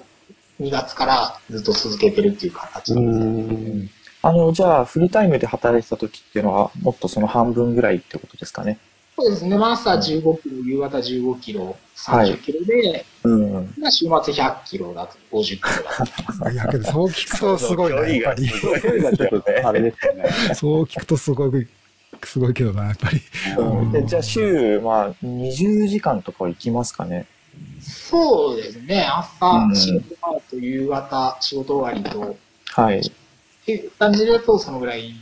2月からずっと続けてるっていう形うです。んあの、じゃあ、フルタイムで働いてた時っていうのは、もっとその半分ぐらいってことですかね。そうですね。まあ朝15キロ、夕方15キロ、30キロで、うん。まあ週末100キロだと50キロだと。いや、けどそう聞くとすごいな、やっぱり。そう聞くとすごい、すごいけどな、やっぱり。うんでじゃあ、週、まあ、20時間とかは行きますかね。そうですね。朝うん、仕事前と夕方、仕事終わりと、はい。っていう感じでとそのぐらい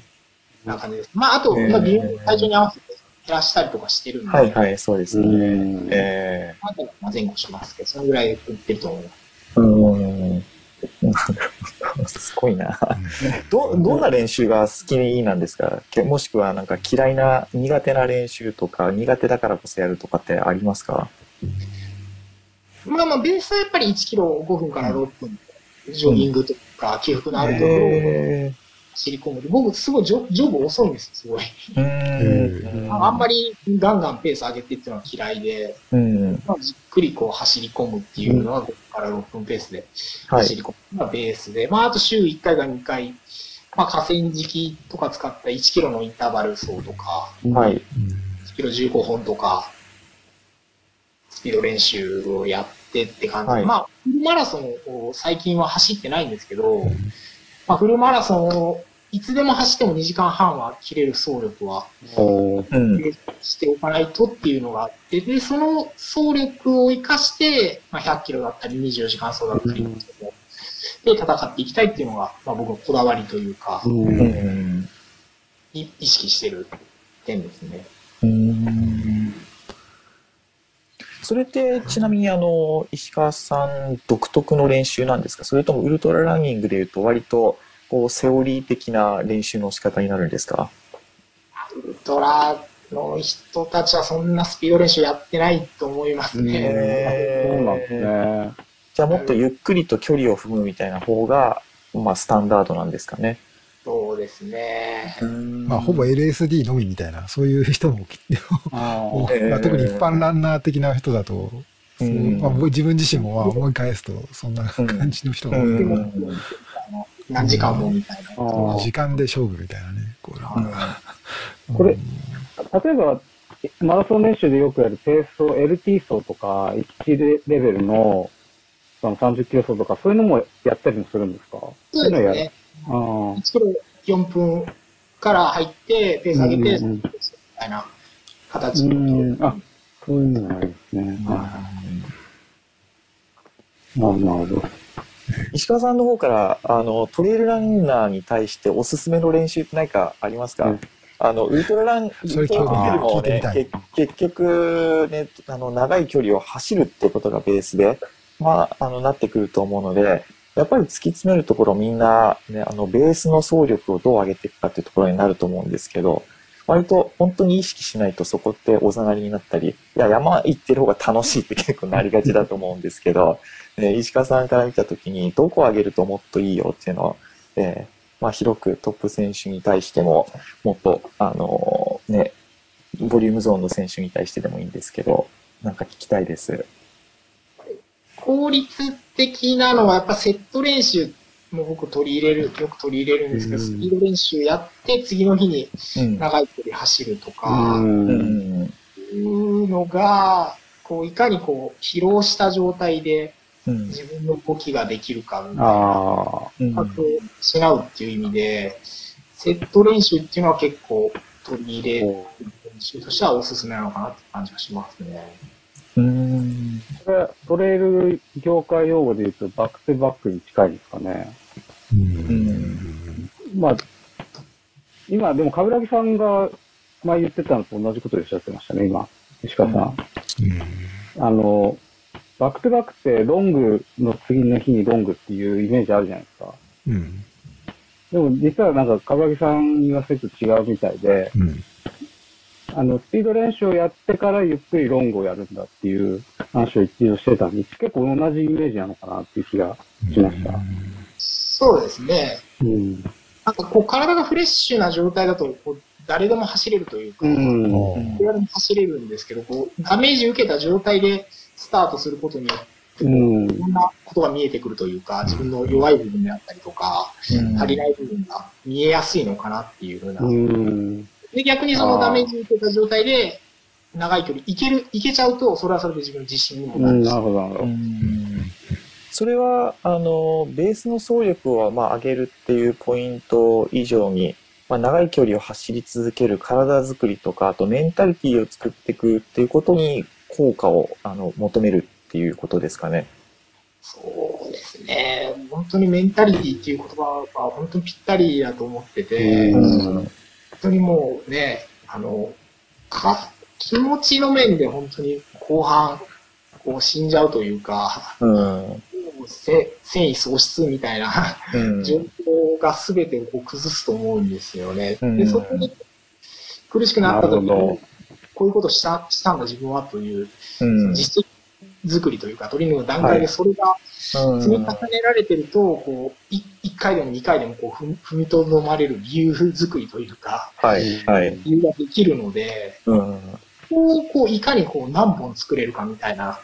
な感じです。まあ、あと、えーまあ、体調に合わせて減らしたりとかしてるんで、はいはい、そうですうね。んえあとはまあ前後しますけど、そのぐらい売ってると思います。えうん。すごいな。ど、どんな練習が好きなんですか？けもしくはなんか嫌いな、苦手な練習とか、苦手だからこそやるとかってありますか？まあまあ、ベースはやっぱり1キロ5分から6分、ジョギングとか、起伏のあるところ走り込む。僕、すごいジョジョグ遅いんですよ、すごい。ああんまりガンガンペース上げてっていうのは嫌いで、うん。まあ、じっくりこう走り込むっていうのは5分から6分ペースではい走。り込むのがベースで、まあ、あと週1回か2回、まあ、河川敷とか使った1キロのインターバル走とか、はい。1キロ15本とか、スピード練習をやってって感じで、はいまあ、フルマラソンを最近は走ってないんですけど、まあ、フルマラソンをいつでも走っても2時間半は切れる走力は。しておかないとっていうのがあって、で、その走力を生かして、まあ、100キロだったり24時間走だったりで戦っていきたいっていうのが、まあ、僕のこだわりというか、うんうん。い意識してる点ですね。うんそれってちなみにあの石川さん独特の練習なんですか？それともウルトラランニングでいうと割とこうセオリー的な練習の仕方になるんですか？ウルトラの人たちはそんなスピード練習やってないと思いますね。そうなんですね。じゃあもっとゆっくりと距離を踏むみたいな方が、まあ、スタンダードなんですかね。そうですね。まあ、ほぼ LSD のみみたいな、そういう人もまあ、特に一般ランナー的な人だと、まあ、僕自分自身もまあ思い返すと、そんな感じの人が多い、何時間もみたいな。時間で勝負みたいなね。これ例えば、マラソン練習でよくやるペース走、LT 走とか、1レベルのその30キロ走とか、そういうのもやったりもするんですか？そういうのやる。ですね。あー。1キロ4分から入って、ペース上げて、みたいな形。あ、そういうのがあるんですね。なるほど。石川さんの方からあのトレイルランナーに対しておすすめの練習って何かありますか、うん。あのウルトララン、ウルトラランもね、け結局ね、あの長い距離を走るってことがベースで、まあ、あのなってくると思うので、やっぱり突き詰めるところみんな、ね、あのベースの走力をどう上げていくかっていうところになると思うんですけど、割と本当に意識しないとそこっておざなりになったり、いや、山行ってる方が楽しいって結構なりがちだと思うんですけど、ね、石川さんから見たときに、どこ上げるともっといいよっていうのを、えーまあ、広くトップ選手に対しても、もっと、あのーね、ボリュームゾーンの選手に対してでもいいんですけど、なんか聞きたいです。効率的なのはやっぱセット練習も僕取り入れる、よく取り入れるんですけど、うんスピード練習やって次の日にうん。長い距離走るとう。か。いうのが、こう、いかにこう、疲労した状態でうん。自分の動きができるかみたいな感覚を失うっていう意味で、セット練習っていうのは結構取り入れる練習としてはおすすめなのかなって感じがしますね。うん。これ、トレイル業界用語で言うと、バックトゥバックに近いですかね。うんうんまあ、今、でも、かぶらぎさんが前言ってたのと同じことをおっしゃってましたね、今、石川さん。うん。あの、バックトゥバックってロングの次の日にロングっていうイメージあるじゃないですか。うん。でも実はなんか、かぶらぎさんに言わせると違うみたいで、うん。あの、スピード練習をやってからゆっくりロングをやるんだっていう話を一度してたんで、結構同じイメージなのかなっていう気がしました。そうですね。うん。なんかこう体がフレッシュな状態だと、こう誰でも走れるというか、うん。おいくらでも走れるんですけど、こうダメージ受けた状態でスタートすることによって、うんいろんなことが見えてくるというか、自分の弱い部分であったりとか、足りない部分が見えやすいのかなっていうふうな。うん。で、逆にそのダメージ受けた状態で、長い距離、いける、いけちゃうと、それはそれで自分の自信にもうん。なるし、なるほど、なるほど。それは、あの、ベースの走力をまあ上げるっていうポイント以上に、まあ、長い距離を走り続ける体づくりとか、あとメンタリティを作っていくっていうことに効果をあの求めるっていうことですかね。そうですね。本当にメンタリティっていう言葉が本当にぴったりだと思ってて、うん本当にもうね、あの、か、気持ちの面で本当に後半、こう死んじゃうというか、うん。せ繊維喪失みたいなうん。状況が全てを崩すと思うんですよね。うんで、そこに苦しくなった時に、こういうことしたしたんだ自分はという、うん。実績作りというか、トレーニングの段階でそれが積み重ねられてると、こう、い1回でも2回でもこう踏みとどまれる理由作りというか、はい。はい。理由ができるので、うん。こう、こういかにこう何本作れるかみたいな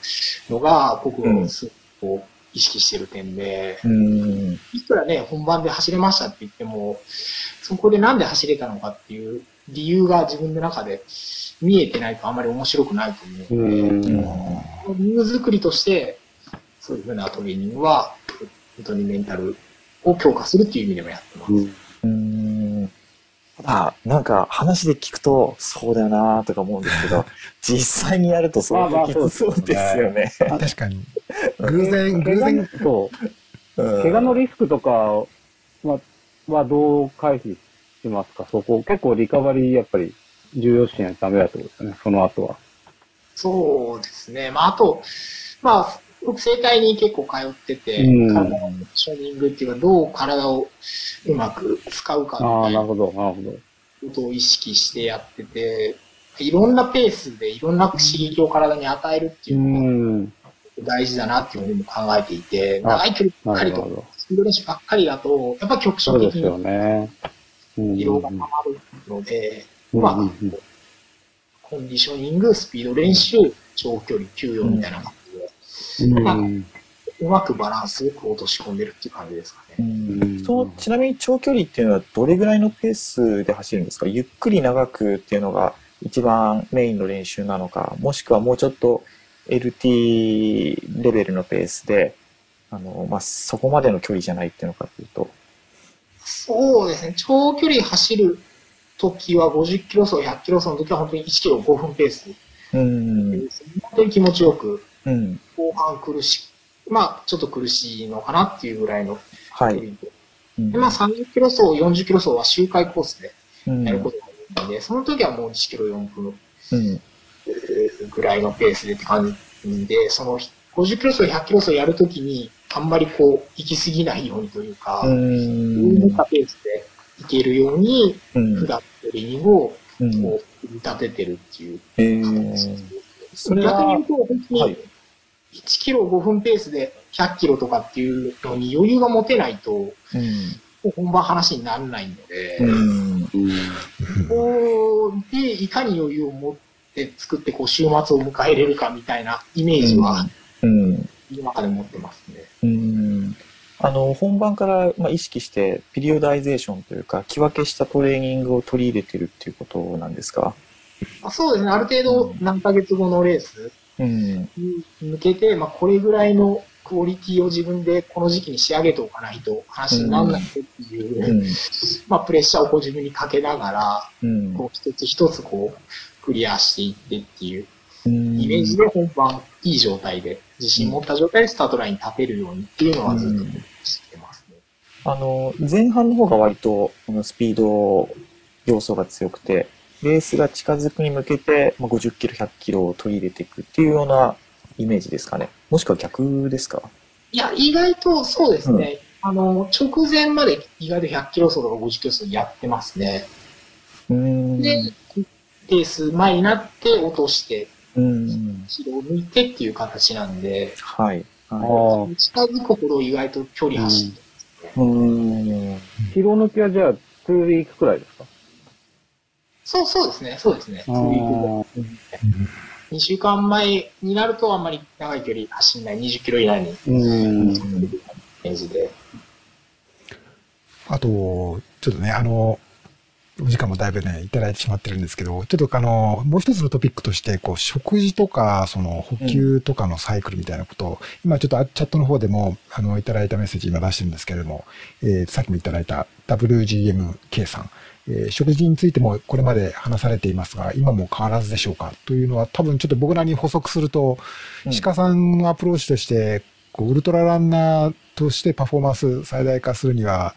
のが、僕はすごくこう意識してる点で、うん。いくらね、本番で走れましたって言っても、そこでなんで走れたのかっていう理由が自分の中で見えてないとあんまり面白くないと思ううので、ん。理由作りとして、そういうふうなトレーニングは、本当にメンタルを強化するっていう意味でもやってます。うん。あ、なんか話で聞くと、そうだよなとか思うんですけど、実際にやるとそうまあまあきつそうですよね。確かに。偶然、偶然、そう。うん怪我のリスクとかは、はどう回避しますかそこ、結構リカバリーやっぱり重要視しないとダメだってことですよね、その後は。そうですね。まあ、あと、まあ、僕、整体に結構通ってて、うん体のショーニングっていうか、どう体をうまく使うかみああ、ななるほど、なるほど。ことを意識してやってて、いろんなペースでいろんな刺激を体に与えるっていううのん。が大事だなっていうふうにも考えていて、あ長い距離ばっかりと。スピード練習ばっかりだと、やっぱ局所的そうですよにね。が溜まるので、うんまあうんうんコンディショニング、スピード練習、長距離、休養みたいな感じで、うんうまくバランスよく落とし込んでるっていう感じですかうね。んそうちなみに長距離っていうのはどれぐらいのペースで走るんですか？ゆっくり長くっていうのが一番メインの練習なのか、もしくはもうちょっと LT レベルのペースで、あの、まあ、そこまでの距離じゃないっていうのかっていうと。そうですね、長距離走る時は50キロ走、100キロ走の時は本当に1キロ5分ペース。うん。本当に気持ちよく、うん。後半苦しい、まあちょっと苦しいのかなっていうぐらいのはい。距離で。うんでまあ30キロ走、40キロ走は周回コースでうんやることが多いので、その時はもう1キロ4分うん。ぐらいのペースでって感じで、その50キロ走、100キロ走やるときに、あんまりこう、行き過ぎないようにというか、うん。のペースで行けるように、うん普段トレーニングをうんこう、組み立ててるっていうえーそれは逆に言う、と、本当はいに、1キロ5分ペースで100キロとかっていうのに余裕が持てないと、うん。本番話にならないので、うん。こう、で、いかに余裕を持って作って、こう、週末を迎えれるかみたいなイメージは、うん。今まで持ってますね。うんあの本番から、まあ、意識してピリオダイゼーションというか木分けしたトレーニングを取り入れてるっていうことなんですか？まあ、そうですね、ある程度何ヶ月後のレースうん。に向けて、まあ、これぐらいのクオリティを自分でこの時期に仕上げておかないと話にならないっていう、うん。まあ、プレッシャーをこう自分にかけながら、うん。こう一つ一つこう、クリアしていってっていううんイメージで本番いい状態で、自信持った状態でスタートラインに立てるようにっていうのはずっとしてますね。あの、前半の方が割と、このスピード要素が強くて、レースが近づくに向けて、まあ、50キロ、100キロを取り入れていくっていうようなイメージですかね。もしくは逆ですか？いや、意外とそうですね。あの、直前まで意外と100キロ走とか50キロ走やってますね。うーん。で、レース前になって落として、うん。後ろを抜い。てっていう形なん。で、はい。あはあ。近づくほど意外と距離走って、い。うーん。疲労抜きはじゃあ、2ウィークくらいですかそうそうですね、そうですね。あそういうこーと2週間前になるとあん。まり長い距離走ん。ない20キロ以内に、うん。イメージで。あと、ちょっとね、あの、お時間もだいぶね、いただいてしまってるんですけど、ちょっとあの、もう一つのトピックとして、こう、食事とか、その、補給とかのサイクルみたいなことを、今ちょっとチャットの方でも、あの、いただいたメッセージ今出してるんですけれども、えーさっきもいただいた WGMK さん、えー食事についてもこれまで話されていますが、今も変わらずでしょうか？というのは、多分ちょっと僕らに補足すると、うん。鹿さんのアプローチとして、こうウルトラランナーとしてパフォーマンス最大化するには、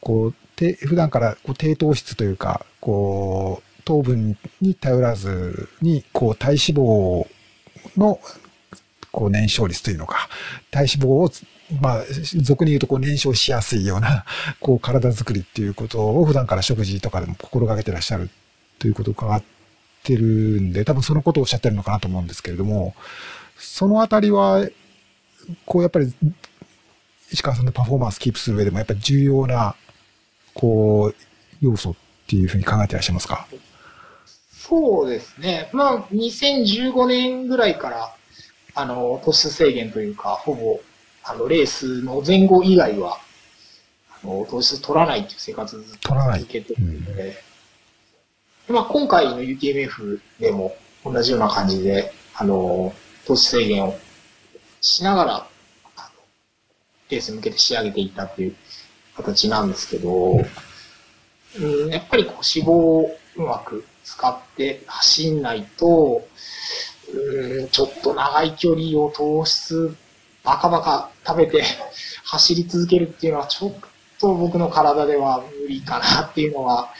こう、て普段からこう低糖質というか、こう、糖分に頼らずに、こう、体脂肪の、こう、燃焼率というのか、体脂肪を、まあ、俗に言うと、こう、燃焼しやすいような、こう、体作りっていうことを普段から食事とかでも心がけてらっしゃるということを伺ってるんで、多分そのことをおっしゃってるのかなと思うんですけれども、そのあたりは、こう、やっぱり、石川さんのパフォーマンスキープする上でも、やっぱり重要な、こう、要素っていうふうに考えてらっしゃいますか？そうですね。まあ、2015年ぐらいから、あの、突出制限というか、ほぼ、あの、レースの前後以外は、あの、糖質取らないっていう生活をずっと取らない。続けてるので、でまあ、今回の UTMF でも同じような感じで、あの、糖質制限をしながら、レースに向けて仕上げていったっていう形なんですけど、うん、やっぱりこう脂肪をうまく使って走んないと、うん、ちょっと長い距離を糖質バカバカ食べて走り続けるっていうのはちょっと僕の体では無理かなっていうのは、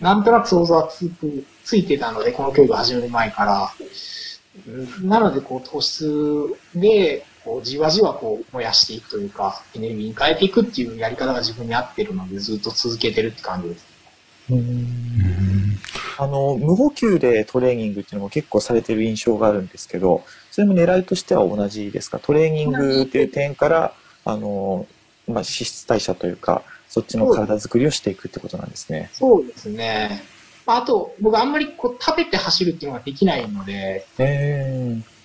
なんとなく想像はつく、ついてたので、この競技を始める前から。なので、こう、糖質で、こう、じわじわこう、燃やしていくというか、エネルギーに変えていくっていうやり方が自分に合ってるので、ずっと続けてるって感じです。あの、無補給でトレーニングっていうのも結構されてる印象があるんですけど、それも狙いとしては同じですか？トレーニングっていう点から、あの、まあ、脂質代謝というか、そっちの体作りをしていくってことなんですね。そうですね。まああと、僕あんまりこう、食べて走るっていうのができないので、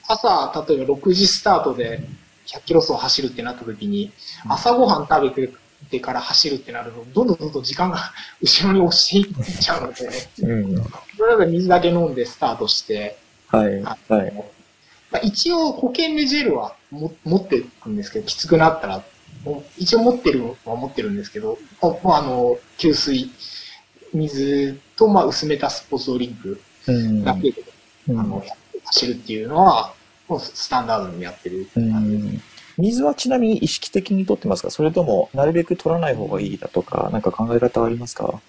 朝、例えば6時スタートで100キロ走走るってなった時に、朝ごはん食べててから走るってなると、どんどんどんどん時間が 後ろに押していっちゃうので、うん。とりあえず水だけ飲んでスタートして、はい。あはい。まあ、一応保険でジェルはも持ってるんですけど、きつくなったら、一応持ってるは持ってるんですけど、もうあの、給水、水と、まあ、薄めたスポーツドリンクうん。だけで、うんあの、走るっていうのは、もうスタンダードにやってるう感じです。ん水はちなみに意識的にとってますか？それとも、なるべく取らない方がいいだとか、なんか考え方はありますか？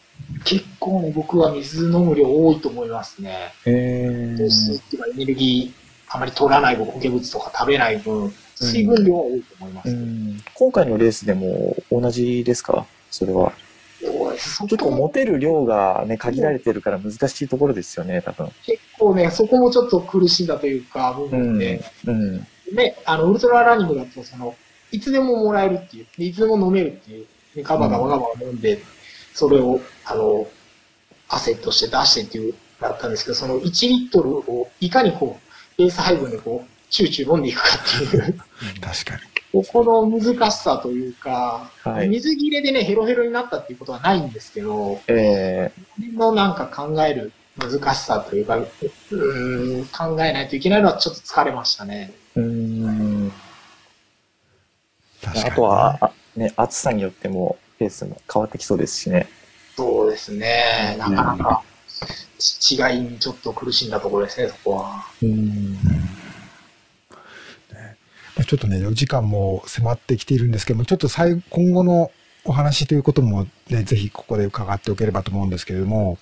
結構ね、僕は水飲む量多いと思いますね。へ糖質っていうかエネルギーあまり取らない分、固形物とか食べない分、水分量は多いと思います。うん今回のレースでも同じですか？それは。そうですちょっと持てる量がね、限られてるから難しいところですよね、多分。結構ね、そこもちょっと苦しんだというか、部うん。分で、うん。で、あの、ウルトラランニングだと、その、いつでももらえるっていう、でいつでも飲めるっていう、でガバガバガバ飲んで、それを、あの、アセットして出してっていう、だったんですけど、その1リットルをいかにこう、ベース配分でこう、チューチュー飲んでいくかっていう、確かに。ここの難しさというか、はい水切れでね、ヘロヘロになったっていうことはないんですけど、えそれのなんか考える難しさというか、うーん、考えないといけないのはちょっと疲れましたね。ー、うん。あとは、あね、暑さによってもペースも変わってきそうですしね。そうですね。なかなかち違いにちょっと苦しんだところですね、そこは。うん。ちょっとね、お時間も迫ってきているんですけども、ちょっと最今後のお話ということもね、ぜひここで伺っておければと思うんですけれども、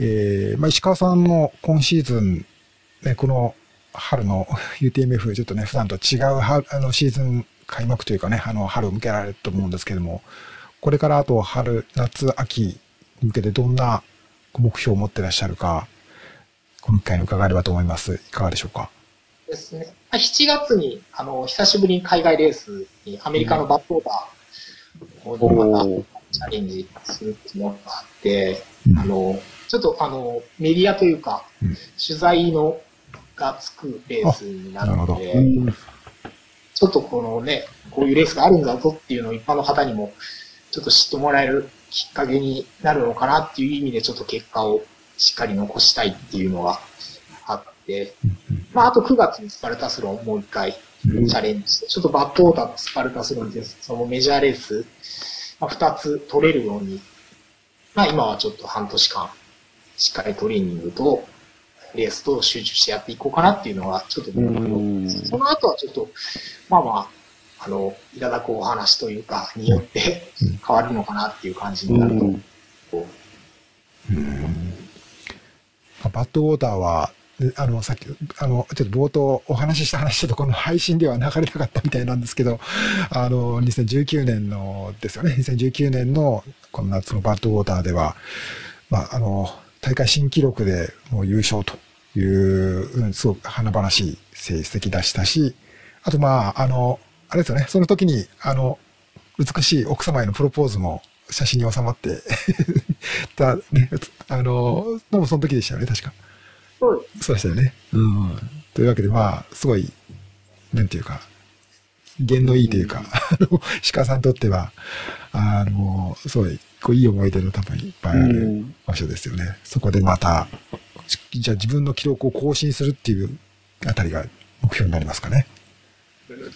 えー、まあ、石川さんの今シーズン、ね、この春の UTMF、ちょっとね、普段と違うあのシーズン開幕というかね、あの、春を向けられると思うんですけども、これからあと春、夏、秋に向けてどんな目標を持ってらっしゃるか、今回に伺えればと思います。いかがでしょうか？ですね。7月に、あの、久しぶりに海外レースにアメリカのバットオーバーをまたチャレンジするっていうのがあって、うん、あの、ちょっとあの、メディアというか、うん、取材のがつくレースになるので、ちょっとこのね、こういうレースがあるんだぞっていうのを一般の方にもちょっと知ってもらえるきっかけになるのかなっていう意味でちょっと結果をしっかり残したいっていうのがあって、まああと9月にスパルタスロンもう一回チャレンジして、ちょっとバッドオーターとスパルタスロンでそのメジャーレース、まあ、2つ取れるように、まあ今はちょっと半年間しっかりトレーニングとレースと集中してやっていこうかなっていうのがちょっと、その後はちょっと、まあまあ、あの、いただくお話というか、によって変わるのかなっていう感じになると。う。ん、バッドウォーターは、あの、さっき、あの、ちょっと冒頭お話しした話とこの配信では流れなかったみたいなんですけど、あの、2019年のですよね、2019年のこの夏のバッドウォーターでは、まあ、あの、大会新記録でもう優勝という、うん、すごく華々しい成績出したし、あとまあ、あの、あれですよね、その時に、あの、美しい奥様へのプロポーズも写真に収まって た、ね、あの、のもその時でしたよね、確か。そうそうでしたよね。うん。というわけで、まあ、すごい、なんていうか、弦のいいというか、あの、鹿さんにとっては、あの、すごい、こう、いい思い出の多分いっぱいある場所ですよね。そこでまた、じゃあ自分の記録を更新するっていうあたりが目標になりますかね。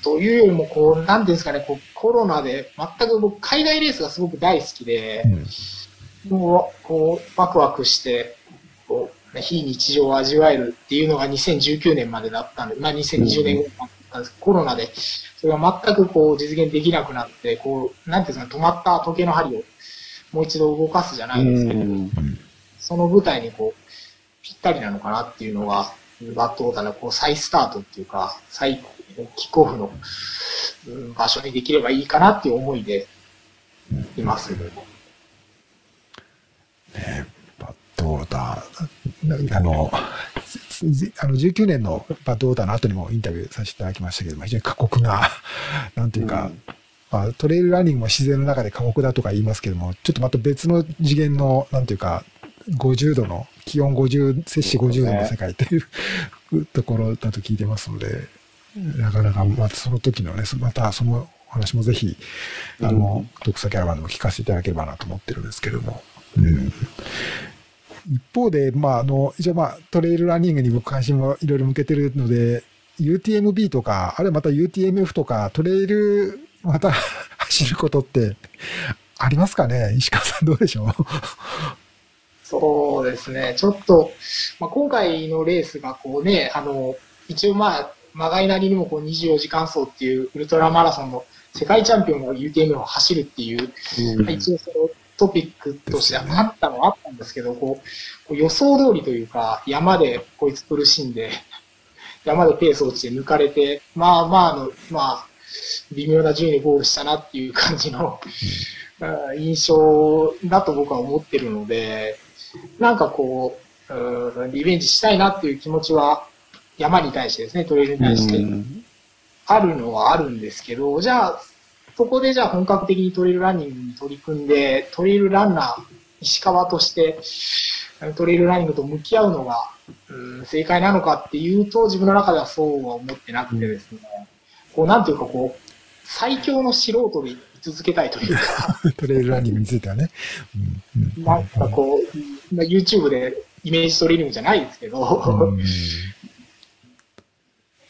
というよりも、こう、なんですかね、こう、コロナで、全く僕、海外レースがすごく大好きで、うん、もう、こう、ワクワクして、こう、非日常を味わえるっていうのが2019年までだったんで、まあ2020年後だったんです。けど、コロナで、それが全くこう、実現できなくなって、こう、なんていうんですかね、止まった時計の針をもう一度動かすじゃないですけど、その舞台にこう、ぴったりなのかなっていうのが、バットオーダーのこう再スタートっていうか、再キックオフの場所にできればいいかなっていう思いでいます。ね、バーダー、あの、あの19年のバッドオーダーの後にもインタビューさせていただきましたけども、非常に過酷な、なんていうか、うん、まあ、トレイルランニングも自然の中で過酷だとか言いますけども、ちょっとまた別の次元の、なんていうか、50度の、気温50、摂氏50度の世界というところだと聞いてますので、なかなか、またその時のね、またその話もぜひ、あの、読者キャラバンでも聞かせていただければなと思ってるんですけれども。うん、一方で、まあ、あの、一応まあ、トレイルランニングに僕関心もいろいろ向けてるので、UTMB とか、あるいはまた UTMF とか、トレイル、また 走ることってありますかね？石川さんどうでしょう？そうですね。ちょっと、まあ、今回のレースがこうね、あの、一応まあ、まがいなりにもこう24時間走っていうウルトラマラソンの世界チャンピオンが UTM を走るっていう、うん、一応そのトピックとしてあったのはあったんですけど、こう、こう予想通りというか、山でこいつ苦しんで、山でペース落ちて抜かれて、まあまあの、まあ、微妙な順位でゴールしたなっていう感じの、うん、印象だと僕は思ってるので、なんかこう、うん、リベンジしたいなっていう気持ちは山に対してですね、トレイルに対して、あるのはあるんですけど、じゃあ、そこでじゃあ本格的にトレイルランニングに取り組んで、トレイルランナー、石川として、トレイルランニングと向き合うのが、うん、正解なのかっていうと、自分の中ではそうは思ってなくてですね、こう、なんていうかこう、最強の素人で居続けたいというか。トレイルランニングについてはね。うん、なんかこう、YouTube でイメージトレーニングじゃないですけど、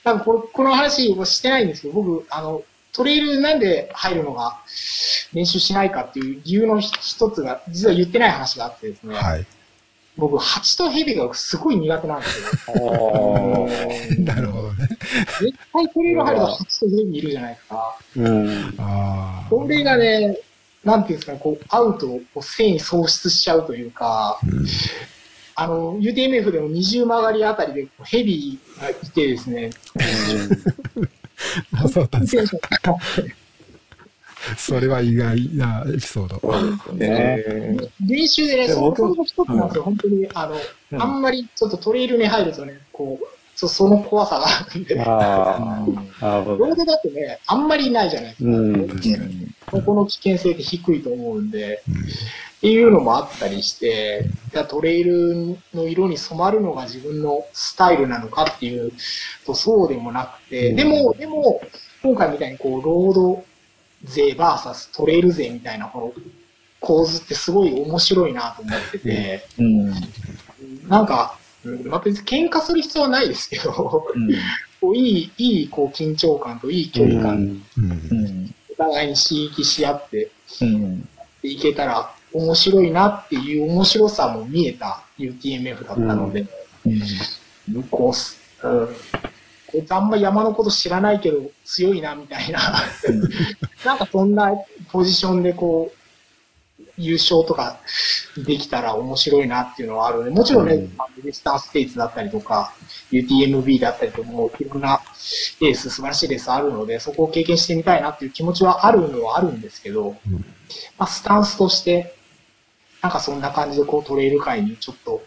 多分ここの話をしてないんですけど、僕、あの、トレイルなんで入るのが練習しないかっていう理由の一つが、実は言ってない話があってですね。はい。僕、蜂と蛇がすごい苦手なんですよ。なるほどね。絶対トレイル入ると蜂と蛇いるじゃないですか。うん。ああ。これがね、なんていうんですかね、こう、会うとこう繊維喪失しちゃうというか、あの、UTMF でも二重曲がりあたりでこうヘビがいてですね、あそうだったんですか。それは意外なエピソード。そうですよね。練習でね、そこの一つなんですよ、本当に、あの、あんまりちょっとトレイルに入るとね、こう、そその怖さがあるんで、あ あ。ロードだとね、あんまりないじゃないですか。うん。確かに。そこの危険性って低いと思うんで、っていうのもあったりして、じゃあトレイルの色に染まるのが自分のスタイルなのかっていうとそうでもなくて、でも、でも、今回みたいにこう、ロード勢 VS トレイル勢みたいなこの構図ってすごい面白いなと思ってて、うん。なんか、うんまあ、別に喧嘩する必要はないですけど、こういい、いいこう緊張感といい距離感。お互いに刺激し合って、うん。いけたら面白いなっていう面白さも見えた UTMF だったので、うん。こうす、うん、こいつあんま山のこと知らないけど強いなみたいな、なんかそんなポジションでこう、優勝とかできたら面白いなっていうのはあるので、もちろんね、うん。ウェスタンステイツだったりとか、UTMB だったりとか、もういろんなレース、素晴らしいレースあるので、そこを経験してみたいなっていう気持ちはあるのはあるんですけど、うん。まあ、スタンスとして、なんかそんな感じでこうトレイル界にちょっと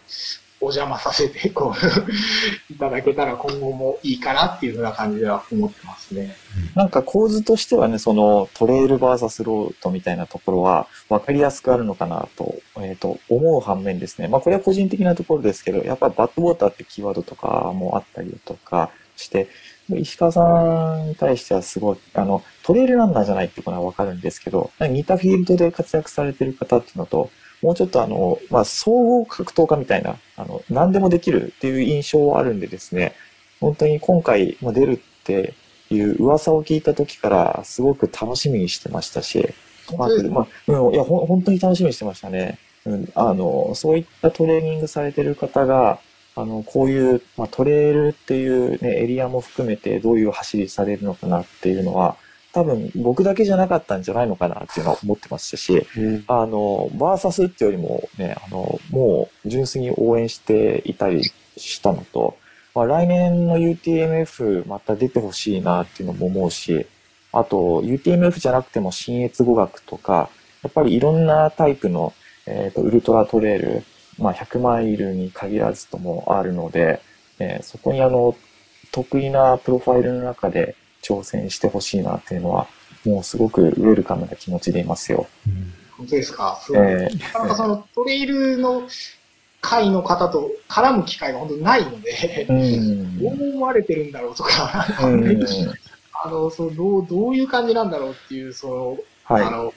お邪魔させてこう いただけたら今後もいいかなっていうふうな感じでは思ってますね。なんか構図としてはね、そのトレイルバーサスロードみたいなところは分かりやすくあるのかなと,、えー、と思う反面ですね、まあこれは個人的なところですけど、やっぱバッドウォーターってキーワードとかもあったりとかして、石川さんに対してはすごい、あの、トレイルランナーじゃないっていうのは分かるんですけど、似たフィールドで活躍されてる方っていうのと、もうちょっとあの、まあ、総合格闘家みたいな、あの、何でもできるっていう印象はあるんでですね、本当に今回も出るっていう噂を聞いた時からすごく楽しみにしてましたし、まあ、まあ、うん、いや、本当に楽しみにしてましたね。うん、あの、そういったトレーニングされてる方が、あの、こういう、まあ、トレイルっていうね、エリアも含めてどういう走りされるのかなっていうのは、多分僕だけじゃなかったんじゃないのかなっていうのは思ってましたし、うん。あの、バーサスっていうよりもね、あの、もう純粋に応援していたりしたのと、まあ、来年の UTMF また出てほしいなっていうのも思うし、あと UTMF じゃなくても新越語学とか、やっぱりいろんなタイプの、えーとウルトラトレイル、まあ、100マイルに限らずともあるので、えーそこにあの、得意なプロファイルの中で挑戦してほしいなっていうのは、もうすごくウェルカムな気持ちでいますよ。本当ですか？そうえーなかなかそのトレイルの会の方と絡む機会が本当にないので、うんどう思われてるんだろうとか、うんあの、そのどう、どういう感じなんだろうっていう、その、はいあの、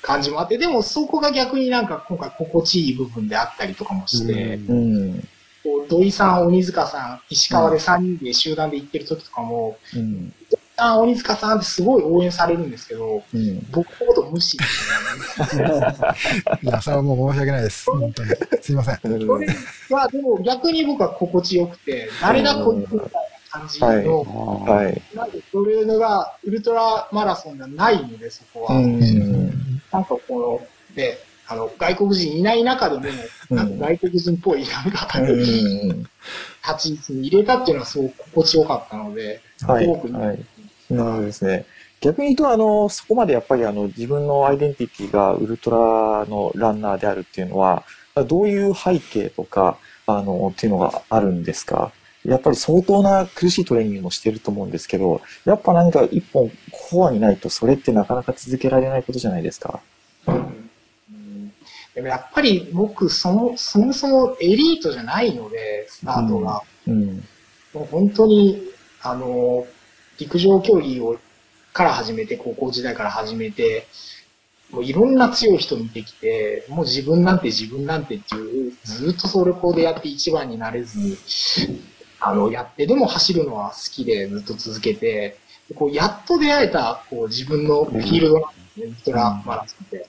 感じもあって、でもそこが逆になんか今回心地いい部分であったりとかもして、うん。こう土井さん、鬼塚さん、石川で3人で集団で行ってる時とかも、うん。あ鬼塚さんってすごい応援されるんですけど、うん。僕のこと無視ですよね。いや、それはもう申し訳ないです。本当に。すいません。それはでも逆に僕は心地よくて、誰がこいつみたいな感じの、あはい。なんでそれがウルトラマラソンじゃないので、そこは。うん。なんかこの、で、あの、外国人いない中でも、うんなんか外国人っぽい、なんか、うん。立ち位置に入れたっていうのはすごく心地よかったので、はい。すごくはい。なるほどですね。逆に言うと、あの、そこまでやっぱりあの、自分のアイデンティティがウルトラのランナーであるっていうのは、どういう背景とか、あの、っていうのがあるんですか？やっぱり相当な苦しいトレーニングもしてると思うんですけど、やっぱ何か一本コアにないとそれってなかなか続けられないことじゃないですか？うんでもやっぱり僕そも、そもそもエリートじゃないので、スタートが。うん。もう本当に、あの、陸上競技をから始めて、高校時代から始めて、もういろんな強い人見てきて、もう自分なんて自分なんてっていう、ずっとそれこでやって一番になれずに、あの、やって、でも走るのは好きでずっと続けて、でこうやっと出会えた、こう自分のフィールドなんですね、ウルトラマラソンで。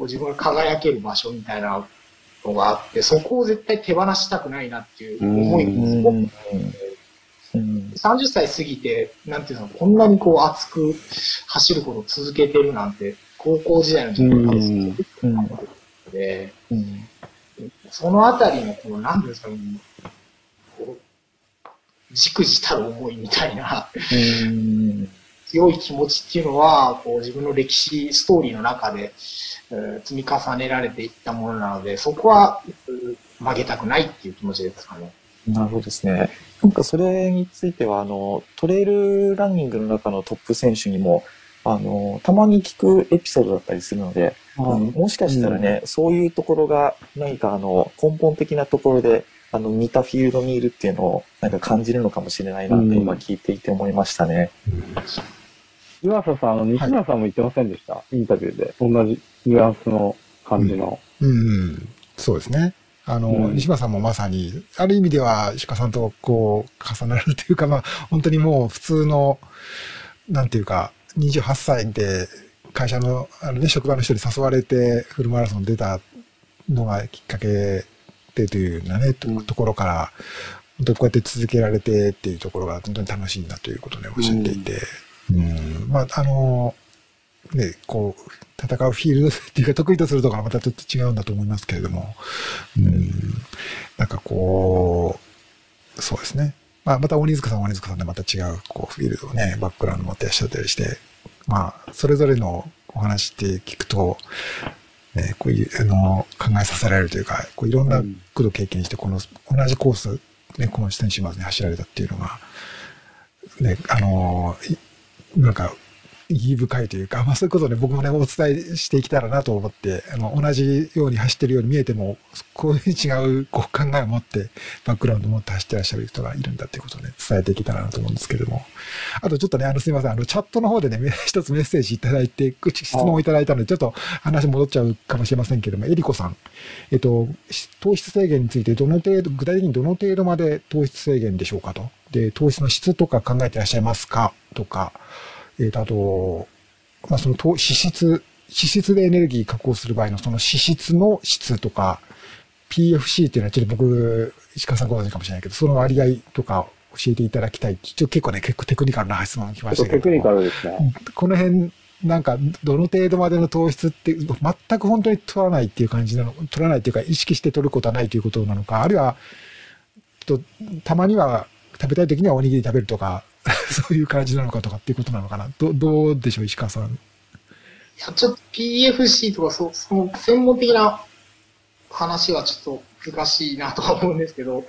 こう自分が輝ける場所みたいなのがあって、そこを絶対手放したくないなっていう思いうん。がすごくうん。30歳過ぎて、なんていうの、こんなにこう熱く走ることを続けてるなんて、高校時代の時に多分うん。で、うん。そのあたりの、この、なんですかね、こう、じくじたる思いみたいな、うん。強い気持ちっていうのは、こう自分の歴史、ストーリーの中で、えー積み重ねられていったものなので、そこは、うん曲げたくないっていう気持ちですかね。なるほどですね。なんかそれについては、あの、トレイルランニングの中のトップ選手にも、あの、たまに聞くエピソードだったりするので、あのもしかしたらね、そういうところが何かあの、根本的なところで、あの、似たフィールドにいるっていうのを、なんか感じるのかもしれないなって今聞いていて思いましたね。岩佐さん、あの、西村さんも言ってませんでした、インタビューで。同じニュアンスの感じの。うん、そうですね。あの、うん西村さんもまさに、ある意味では石川さんとこう、重なるというか、まあ、本当にもう普通の、なんていうか、28歳で会社の、あのね、職場の人に誘われてフルマラソン出たのがきっかけでというようなね、とうんところから、本当にこうやって続けられてっていうところが本当に楽しいんだということをね、おっしゃっていて、うん、まあ、あの、ね、こう、戦うフィールド っていうか得意とするところはまたちょっと違うんだと思いますけれども、うん、なんかこう、そうですね。まあ、また鬼塚さん鬼塚さんでまた違う、こう、フィールドをね、バックグラウンド持ってらっしゃったりして、まあ、それぞれのお話って聞くと、ね、こういう、あの、考えさせられるというか、こういろんなことを経験して、この同じコース、ね、この選手まで走られたっていうのが、ね、あの、いなんか、意義深いというか、まあそういうことをね、僕もね、お伝えしていけたらなと思って、あの、同じように走ってるように見えても、こういう違うこう考えを持って、バックグラウンドを持って走ってらっしゃる人がいるんだっていうことをね、伝えていけたらなと思うんですけれども。あとちょっとね、あの、すみません、あの、チャットの方でね、め 一つメッセージいただいて、質問をいただいたので、ちょっと話戻っちゃうかもしれませんけれども、えりこさん、えっと、糖質制限について、どの程度、具体的にどの程度まで糖質制限でしょうかと。で、糖質の質とか考えてらっしゃいますかとか、えっと、あと、まあ、その糖脂質、脂質でエネルギー確保する場合のその脂質の質とか、PFC っていうのはちょっと僕、石川さんご存知かもしれないけど、その割合とか教えていただきたい。ちょっと結構ね、結構テクニカルな質問が来ましけれどテクニカルですね。この辺、なんか、どの程度までの糖質って、全く本当に取らないっていう感じなの、取らないっていうか、意識して取ることはないということなのか、あるいは、とたまには食べたい時にはおにぎり食べるとか、そういう感じなのかとかっていうことなのかな。どどうでしょう、石川さん。いや、ちょっと PFC とか、そその専門的な話はちょっと難しいなとは思うんですけど、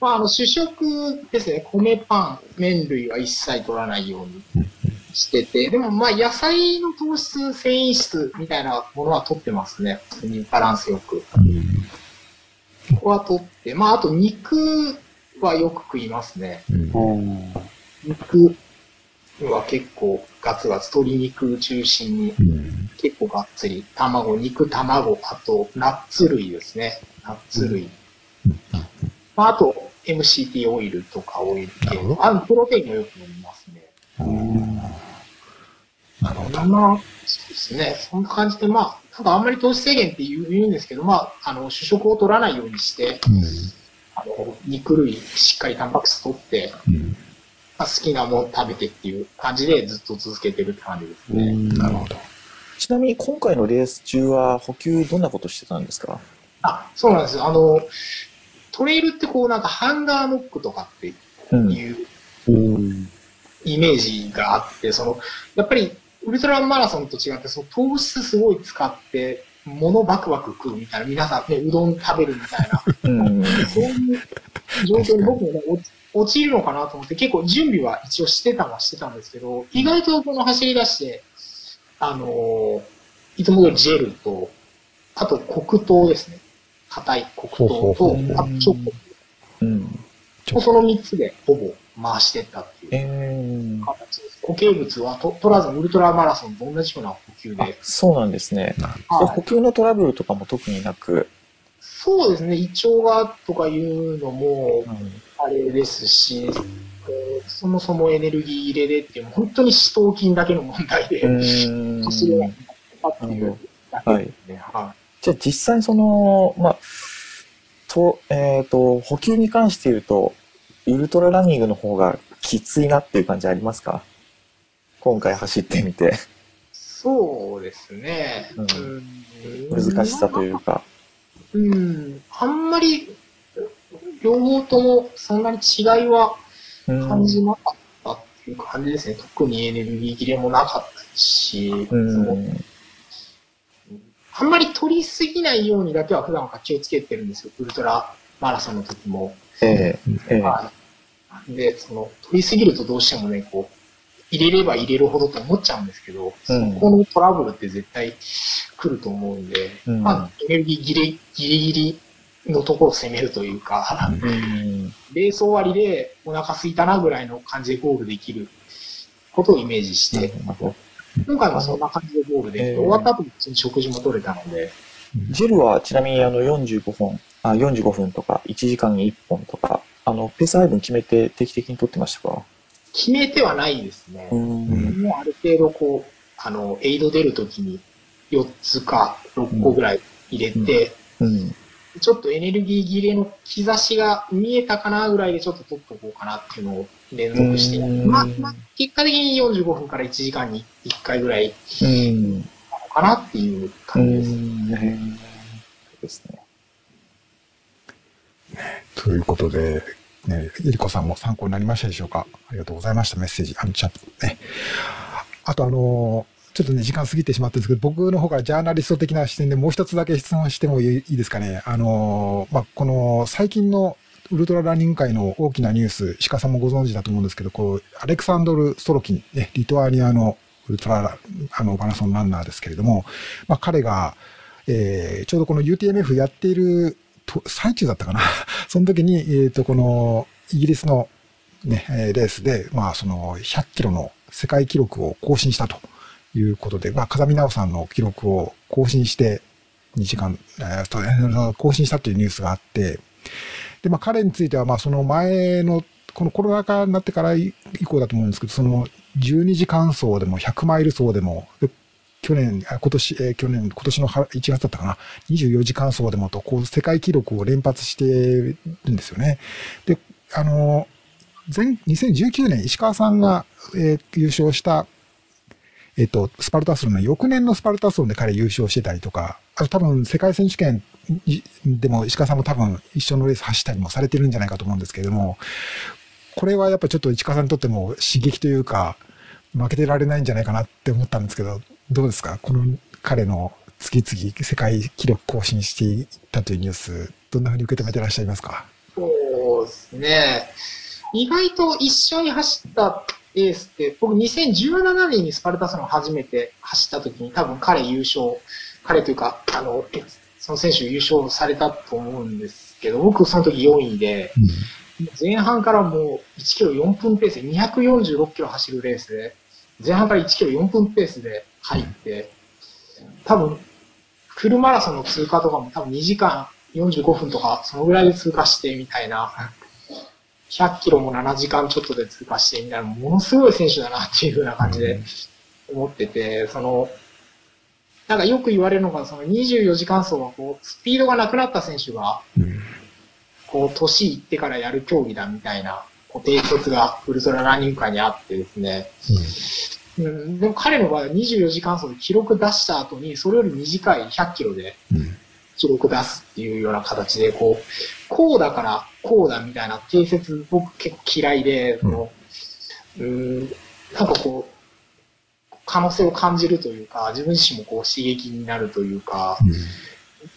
まあ、あの、主食ですね、米、パン、麺類は一切取らないようにしてて、でもまあ、野菜の糖質、繊維質みたいなものは取ってますね。普通にバランスよく。ここは取って、まあ、あと肉はよく食いますね。うん。肉は結構ガツガツ、鶏肉中心に結構がっつり、卵、肉、卵、あとナッツ類ですね。ナッツ類。まあ、あと MCT オイルとかオイル系あのプロテインもよく飲みますね。なるほど。そんな、そうですね。そんな感じで、まあ、なんかあんまり糖質制限って言う言うんですけど、まあ、あの、主食を取らないようにして、あの、肉類しっかりタンパク質取って、まあ、好きなもの食べてっていう感じでずっと続けてるって感じですね。なるほど。ちなみに今回のレース中は補給どんなことしてたんですか？あ、そうなんですよ。あの、トレイルってこうなんかハンガーノックとかってうん。いううん。イメージがあって、その、やっぱりウルトラマラソンと違って、その糖質すごい使って、物バクバク食うみたいな、皆さんね、うどん食べるみたいな、うん。そういう状況に僕もね、落陥るのかなと思って、結構準備は一応してたのはしてたんですけど、意外とこの走り出して、あのーいつもよりジェルと、あと黒糖ですね。硬い黒糖とあとチョコ。うん。もうその3つでほぼ回してったっていうえー、形です。固形物はと取らずにウルトラマラソンと同じような補給あで。そうなんですね。はい補給のトラブルとかも特になく、そうですね、胃腸がとかいうのもうんあれですし、えーそもそもエネルギー入れでっていう、本当に死闘筋だけの問題で、うん走れなかったっていうだけですね。はじゃあ実際その、まあ、と、えっ、と、補給に関して言うと、ウルトラランニングの方がきついなっていう感じありますか？今回走ってみて。そうですね。うん、難しさというか。うん。あんまり、両方ともそんなに違いは感じなかったっていう感じですね。特にエネルギー切れもなかったし、うんあんまり取りすぎないようにだけは普段から気をつけてるんですよ。ウルトラマラソンの時も。えええ。で、その、取りすぎるとどうしてもね、こう、入れれば入れるほどと思っちゃうんですけど、うんそこのトラブルって絶対来ると思うんで、うんまあ、エネルギーギリギリのところを攻めるというか、うん。レース終わりでお腹空いたなぐらいの感じでゴールできることをイメージして、今回もそんな感じでゴールでえー。終わった後に食事も取れたので、ジルはちなみにあの45分、あ45分とか1時間に1本とか、あのペース配分決めて定期的に取ってましたか？決めてはないですね。ん。もうある程度こう、あの、エイド出るときに4つか6個ぐらい入れて、うん。ちょっとエネルギー切れの兆しが見えたかなぐらいでちょっと取っとこうかなっていうのを連続して、うんまあ、まあ、結果的に45分から1時間に1回ぐらいうん。かなっていう感じです。ですね。ということで、ね、えりこさんも参考になりましたでしょうか？ありがとうございました。メッセージ、あの、チャットね。あと、あの、ちょっとね、時間過ぎてしまったんですけど、僕の方からジャーナリスト的な視点でもう一つだけ質問してもいいですかね。あの、まあ、この最近のウルトラランニング界の大きなニュース、鹿さんもご存知だと思うんですけど、こう、アレクサンドル・ストロキン、ね、リトアニアのウルトラ、あの、マラソンランナーですけれども、まあ、彼が、えーちょうどこの UTMF やっている最中だったかな。その時に、えっ、と、この、イギリスのね、レースで、まあ、その、100キロの世界記録を更新したということで、まあ、風見直さんの記録を更新して、2時間、えー更新したというニュースがあって、で、まあ、彼については、まあ、その前の、このコロナ禍になってから以降だと思うんですけど、その12時間走でも100マイル走でも、去年、あ今年、え去年、今年の1月だったかな、24時間走でもと、こう、世界記録を連発してるんですよね。で、あの、前、2019年、石川さんが、えー優勝した、えっ、と、スパルタスロンの翌年のスパルタスロンで彼優勝してたりとか、あと多分世界選手権でも石川さんも多分一緒のレース走ったりもされてるんじゃないかと思うんですけれども、これはやっぱちょっと石川さんにとっても刺激というか、負けてられないんじゃないかなって思ったんですけど、どうですか？この彼の次々世界記録更新していったというニュース、どんなふうに受け止めてらっしゃいますか？そうですね。意外と一緒に走ったレースって、僕2017年にスパルタスロン初めて走った時に多分彼優勝、彼というか、あの、その選手優勝されたと思うんですけど、僕その時4位で、前半からもう1キロ4分ペースで246キロ走るレースで、前半から1キロ4分ペースで入って、多分、フルマラソンの通過とかも多分2時間45分とか、そのぐらいで通過してみたいな、100キロも7時間ちょっとで通過してみたいな、ものすごい選手だなっていう風な感じで思ってて、その、なんかよく言われるのが、その24時間走はこう、スピードがなくなった選手が、うん。こう、年いってからやる競技だみたいな、こう、定説がウルトラランニング界にあってですね。うん、でも彼の場合は24時間走で記録出した後に、それより短い100キロでうん記録出すっていうような形で、こう、こうだからこうだみたいな定説僕結構嫌いで、そのうん、なんかこう、可能性を感じるというか、自分自身もこう刺激になるというか、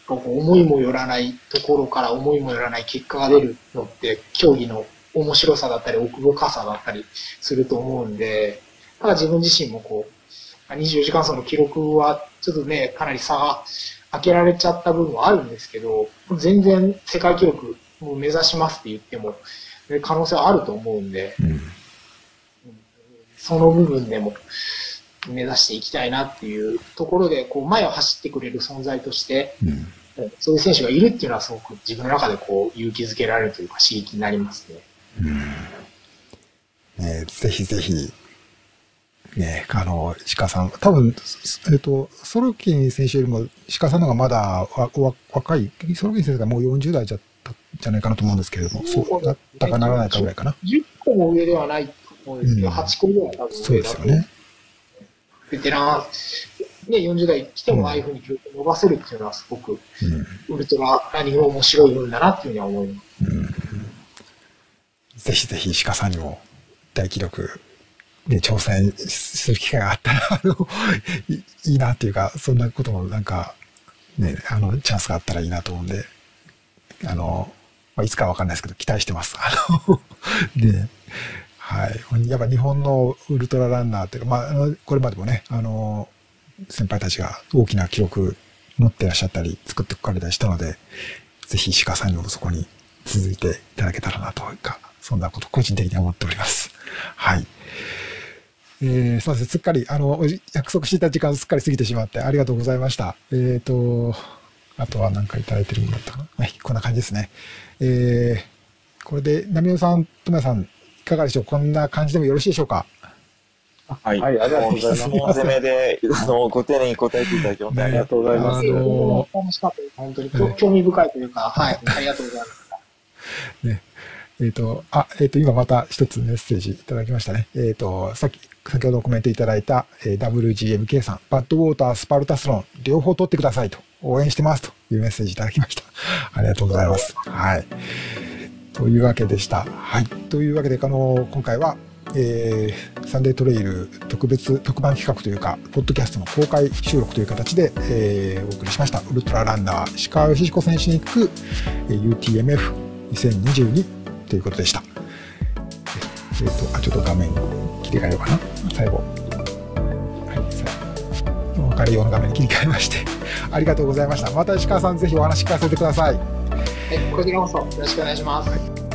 こう思いもよらないところから思いもよらない結果が出るのって、競技の面白さだったり奥深さだったりすると思うんで、ただ自分自身もこう、24時間走の記録はちょっとね、かなり差が開けられちゃった部分はあるんですけど、全然世界記録を目指しますって言っても、ね可能性はあると思うんで、うん。その部分でも目指していきたいなっていうところで、こう前を走ってくれる存在として、うん。そういう選手がいるっていうのはすごく自分の中でこう勇気づけられるというか刺激になりますね。ね、ぜひぜひ、ね、あの、鹿さん、多分、えっと、ソロキン選手よりも鹿さんの方がまだわわ若い、ソロキン選手がもう40代じゃったじゃないかなと思うんですけれども、そうなったかならないかぐらいかな。10個も上ではない思うんですけど、うん。8個ぐらい多分そうですよね。ベテラン、ね、40代来てもああいうふうに記録を伸ばせるっていうのはすごく、うん。ウルトラランニング面白いもんだなっていうふうには思います。ぜひぜひ鹿さんにも大記録で挑戦する機会があったら、あの、いいなっていうか、そんなこともなんか、ね、あの、チャンスがあったらいいなと思うんで、あの、まあ、いつかわかんないですけど、期待してます。あの、で、はい。やっぱ日本のウルトラランナーっていうか、まあ、これまでもね、あの、先輩たちが大きな記録持ってらっしゃったり、作ってこかれたりしたので、ぜひ鹿さんにもそこに続いていただけたらなというか、そんなこと個人的に思っております。はい。えー、すいません。すっかり、あの、約束していた時間すっかり過ぎてしまってありがとうございました。えっ、ー、と、あとは何かいただいてるものだったかな。はい、こんな感じですね。えー、これで、ナミオさん、ともやさん、いかがでしょう？こんな感じでもよろしいでしょうか？はい。はいありがとうございます質問攻めで、あの、ご丁寧に答えていただきまして、ねありがとうございますあの楽しかったです。本当に興興味深いというか、はい、ありがとうございます。ね。えっ、と、あ、えっ、と、今また一つメッセージいただきましたね。えっ、と、さっき、先ほどコメントいただいた、えー WGMK さん、バッドウォーター、スパルタスロン、両方取ってくださいと、応援してますというメッセージいただきました。ありがとうございます。はい。というわけでした。はい。というわけで、あの、今回は、えーサンデートレイル特別特番企画というか、ポッドキャストの公開収録という形で、えーお送りしました。ウルトラランナー、石川義彦選手に行く、えー UTMF2022 ということでした。えっ、と、あ、ちょっと画面切り替えようかな。最後。はい、最後。分かるような画面に切り替えまして、ありがとうございました。また石川さん、ぜひお話聞かせてください。はい、こちらこそよろしくお願いします。